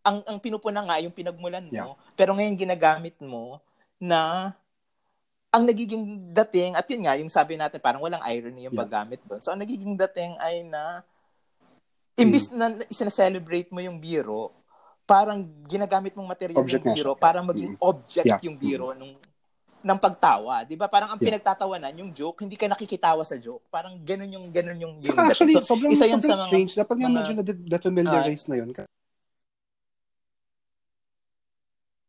ang ang pinupuna nga yung pinagmulan mo, yeah. pero ngayon ginagamit mo na ang nagiging dating at yun nga yung sabi natin parang walang irony yung yeah. paggamit doon. So ang nagiging dating ay na imbis mm. na isa-celebrate mo yung biro, parang ginagamit mong material object yung biro para maging mm. object yeah. yung biro mm. nung ng pagtawa, 'di ba? Parang ang yeah. pinagtatawanan yung joke, hindi ka nakikitawa sa joke. Parang ganun yung ganun yung, yung Saka actually, so, sobrang, isa sobrang sa mga, strange. Dapat nga medyo na de-familiarize uh, na yun.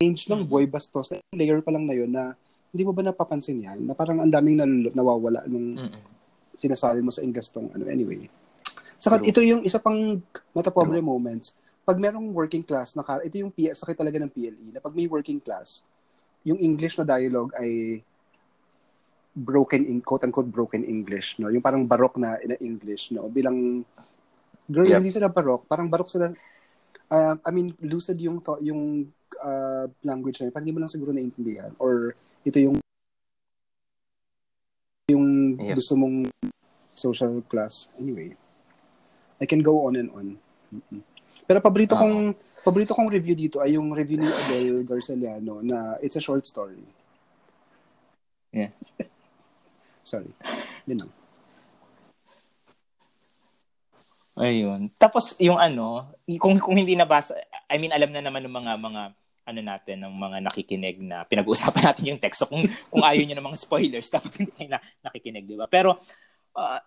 range ng boy bastos, layer pa lang na yun na hindi mo ba napapansin yan? Na parang ang daming nalulot, nawawala nung Mm-mm. sinasabi mo sa ingastong ano. Anyway. Saka ito yung isa pang matapobre moments. Pag merong working class, naka, ito yung sakit talaga ng PLE, na pag may working class, yung English na dialogue ay broken in quote-unquote broken English, no? Yung parang barok na, na English, no? Bilang girl, yep. hindi sila barok, parang barok sila uh, I mean, lucid yung to, yung uh, language na yun. Hindi mo lang siguro naiintindihan or ito yung yung yep. gusto mong social class. Anyway, I can go on and on. Mm-hmm. Pero paborito uh-huh. kong paborito kong review dito ay yung review ni Adele Garceliano na it's a short story. Yeah. Sorry. Yun lang. Ayun. Tapos yung ano, kung kung hindi nabasa, I mean alam na naman ng mga mga ano natin ng mga nakikinig na pinag-uusapan natin yung text. So kung kung ayaw niyo ng mga spoilers, dapat hindi na, nakikinig, di ba? Pero uh,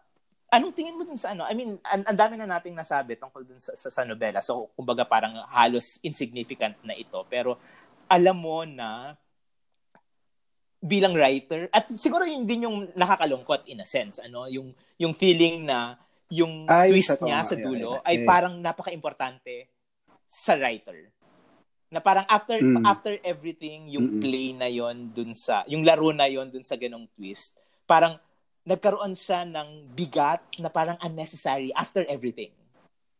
anong tingin mo dun sa ano? I mean, ang, ang dami na nating nasabi tungkol dun sa, sa, sa nobela. So kumbaga parang halos insignificant na ito. Pero alam mo na bilang writer at siguro yun din yung nakakalungkot in a sense ano yung yung feeling na yung ay, twist niya sa dulo yeah, yeah. ay parang napaka-importante sa writer. Na parang after mm. after everything, yung Mm-mm. play na yon dun sa, yung laro na yon dun sa ganong twist, parang nagkaroon siya ng bigat na parang unnecessary after everything.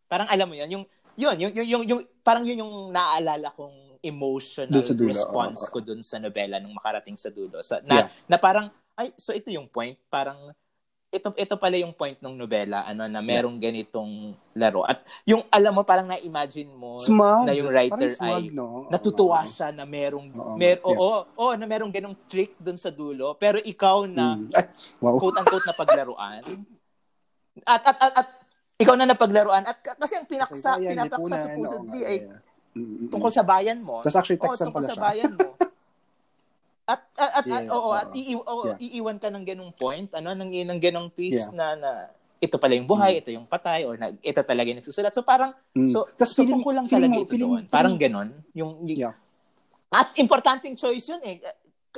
Parang alam mo yon yung yun, yung, yung, yung, yung, parang yun yung naaalala kong emotional response ko dun sa nobela nung makarating sa dulo. Sa, na, yeah. na parang, ay, so ito yung point, parang ito ito pala yung point ng nobela ano na merong ganitong laro at yung alam mo parang na-imagine mo smug. na yung writer smug, ay no? natutuwa siya na merong oo, mer yeah. oo, oo, na merong ganong trick doon sa dulo pero ikaw na mm. Ay, wow. quote unquote na paglaruan at, at at at ikaw na napaglaruan at kasi ang pinaksa pinapaksa supposedly ay yeah. Mm-hmm. tungkol sa bayan mo. Tapos actually text oh, pala siya. sa bayan mo. At at at, yeah, oo, at ii, oh, yeah. iiwan ka ng ganung point, ano, ng ng ganung twist yeah. na na ito pala yung buhay, mm. ito yung patay or nag ito talaga yung nagsusulat. So parang mm. so tas so, feeling ko lang talaga mo, ito feeling, doon. Parang ganon yung, yung yeah. At importanteng choice yun eh.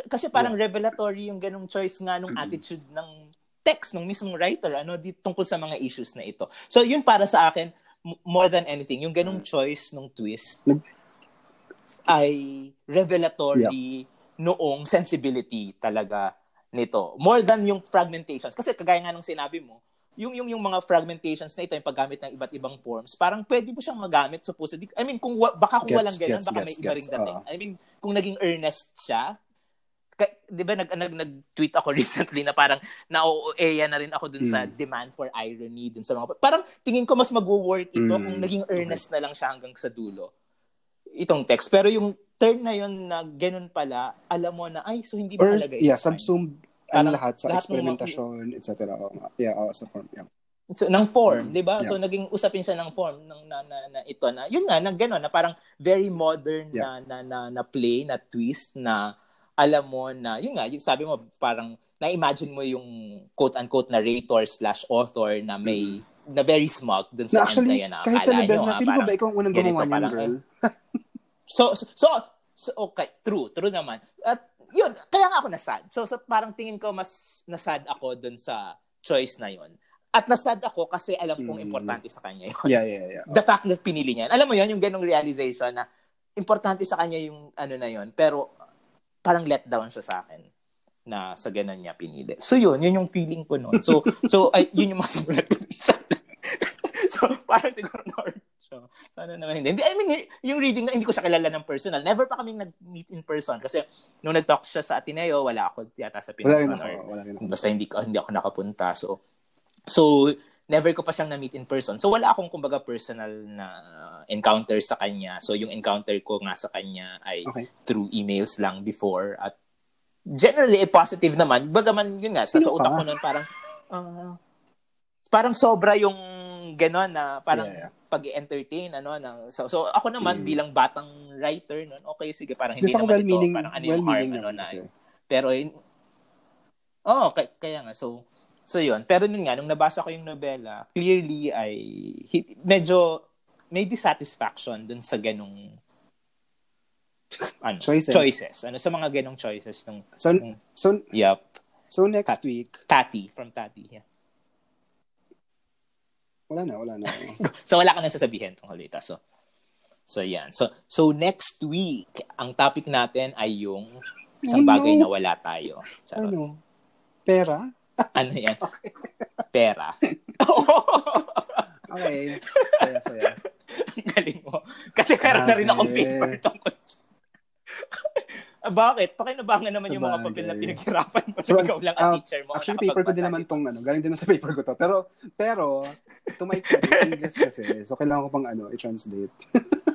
Kasi parang yeah. revelatory yung ganung choice nga nung attitude ng text ng mismong writer ano di tungkol sa mga issues na ito. So yun para sa akin more than anything, yung ganung mm. choice ng twist ay revelatory yeah noong sensibility talaga nito. More than yung fragmentations. Kasi kagaya nga nung sinabi mo, yung yung yung mga fragmentations na ito yung paggamit ng iba't ibang forms parang pwede mo siyang magamit supposedly I mean kung baka kung gets, walang ganyan baka gets, may iba ring dating uh. I mean kung naging earnest siya ka, 'di ba nag, nag nag-tweet ako recently na parang na-OA na rin ako dun mm. sa hmm. demand for irony dun sa mga parang tingin ko mas mag-work ito mm. kung naging earnest okay. na lang siya hanggang sa dulo itong text pero yung turn na yon na ganun pala, alam mo na, ay, so hindi ba talaga Yeah, subsume ang lahat sa lahat experimentation, mga, etc. Yeah, oh, sa form, yeah. So, ng form, mm, 'di ba? Yeah. So naging usapin siya ng form ng na, na, na ito na. Yun nga, nang gano'n na parang very modern yeah. na, na na na play, na twist na alam mo na yun nga, sabi mo parang na-imagine mo yung quote-unquote narrator slash author na may mm. na very smug dun sa na actually, na kahit sa level na, feeling ko ba ikaw unang gumawa niyan, girl? Eh, So, so, so, so, okay, true, true naman. At yun, kaya nga ako nasad. So, so parang tingin ko mas nasad ako dun sa choice na yun. At nasad ako kasi alam kong mm. importante sa kanya yun. Yeah, yeah, yeah. The fact that pinili niya. Alam mo yun, yung ganong realization na importante sa kanya yung ano na yun. Pero parang let down siya sa akin na sa ganun niya pinili. So yun, yun yung feeling ko noon. So, so ay, yun yung masimulat ko. so, parang siguro North So, sana naman hindi. I mean, yung reading na hindi ko siya kilala ng personal. Never pa kaming nag-meet in person kasi nung nag-talk siya sa Ateneo, wala ako yata sa Pinas. Wala rin ako. Wala rin ako. Basta hindi, hindi ako nakapunta. So, so never ko pa siyang na-meet in person. So, wala akong kumbaga personal na encounter sa kanya. So, yung encounter ko nga sa kanya ay okay. through emails lang before. At generally, eh, positive naman. Bagaman, yun nga, sa, sa utak ko nun, parang, uh, parang sobra yung gano'n na parang yeah, yeah pag-entertain ano ng so, so ako naman mm. bilang batang writer noon okay sige parang hindi Just naman well ito parang ano well yung harm ano na pero oh kaya, kaya nga so so yun pero nun nga nung nabasa ko yung nobela clearly ay medyo may dissatisfaction dun sa ganung ano, Choices. choices. Ano sa mga ganong choices ng So, Mm. so, Yup. so next Cut. week, Tati from Tati. Yeah. Wala na, wala na. So wala ka nang sasabihin tungkol dito. So So yan. So so next week, ang topic natin ay yung isang Oh, no. bagay na wala tayo. Charot. ano? Pera? Ano yan? Pera. Okay. Saya, saya. Galing mo. Kasi meron na rin akong paper tungkol. Ah, Bakit? Pakinabangan naman yung mga papel na pinaghirapan mo. So, ikaw lang ang ah, teacher mo. Actually, paper ko din naman tong ano. Galing din sa paper ko to. Pero, pero, to my credit, English kasi. So, kailangan ko pang ano, i-translate.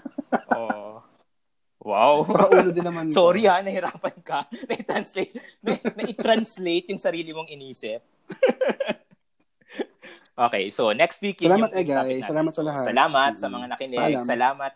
Oh. Wow. Saka ulo din naman. Sorry ha, nahirapan ka. Na-translate, na- na-translate yung sarili mong inisip. okay, so next week Salamat yung eh, guys. Salamat sa lahat. Salamat sa Mm. mga nakinig. Paalam. Salamat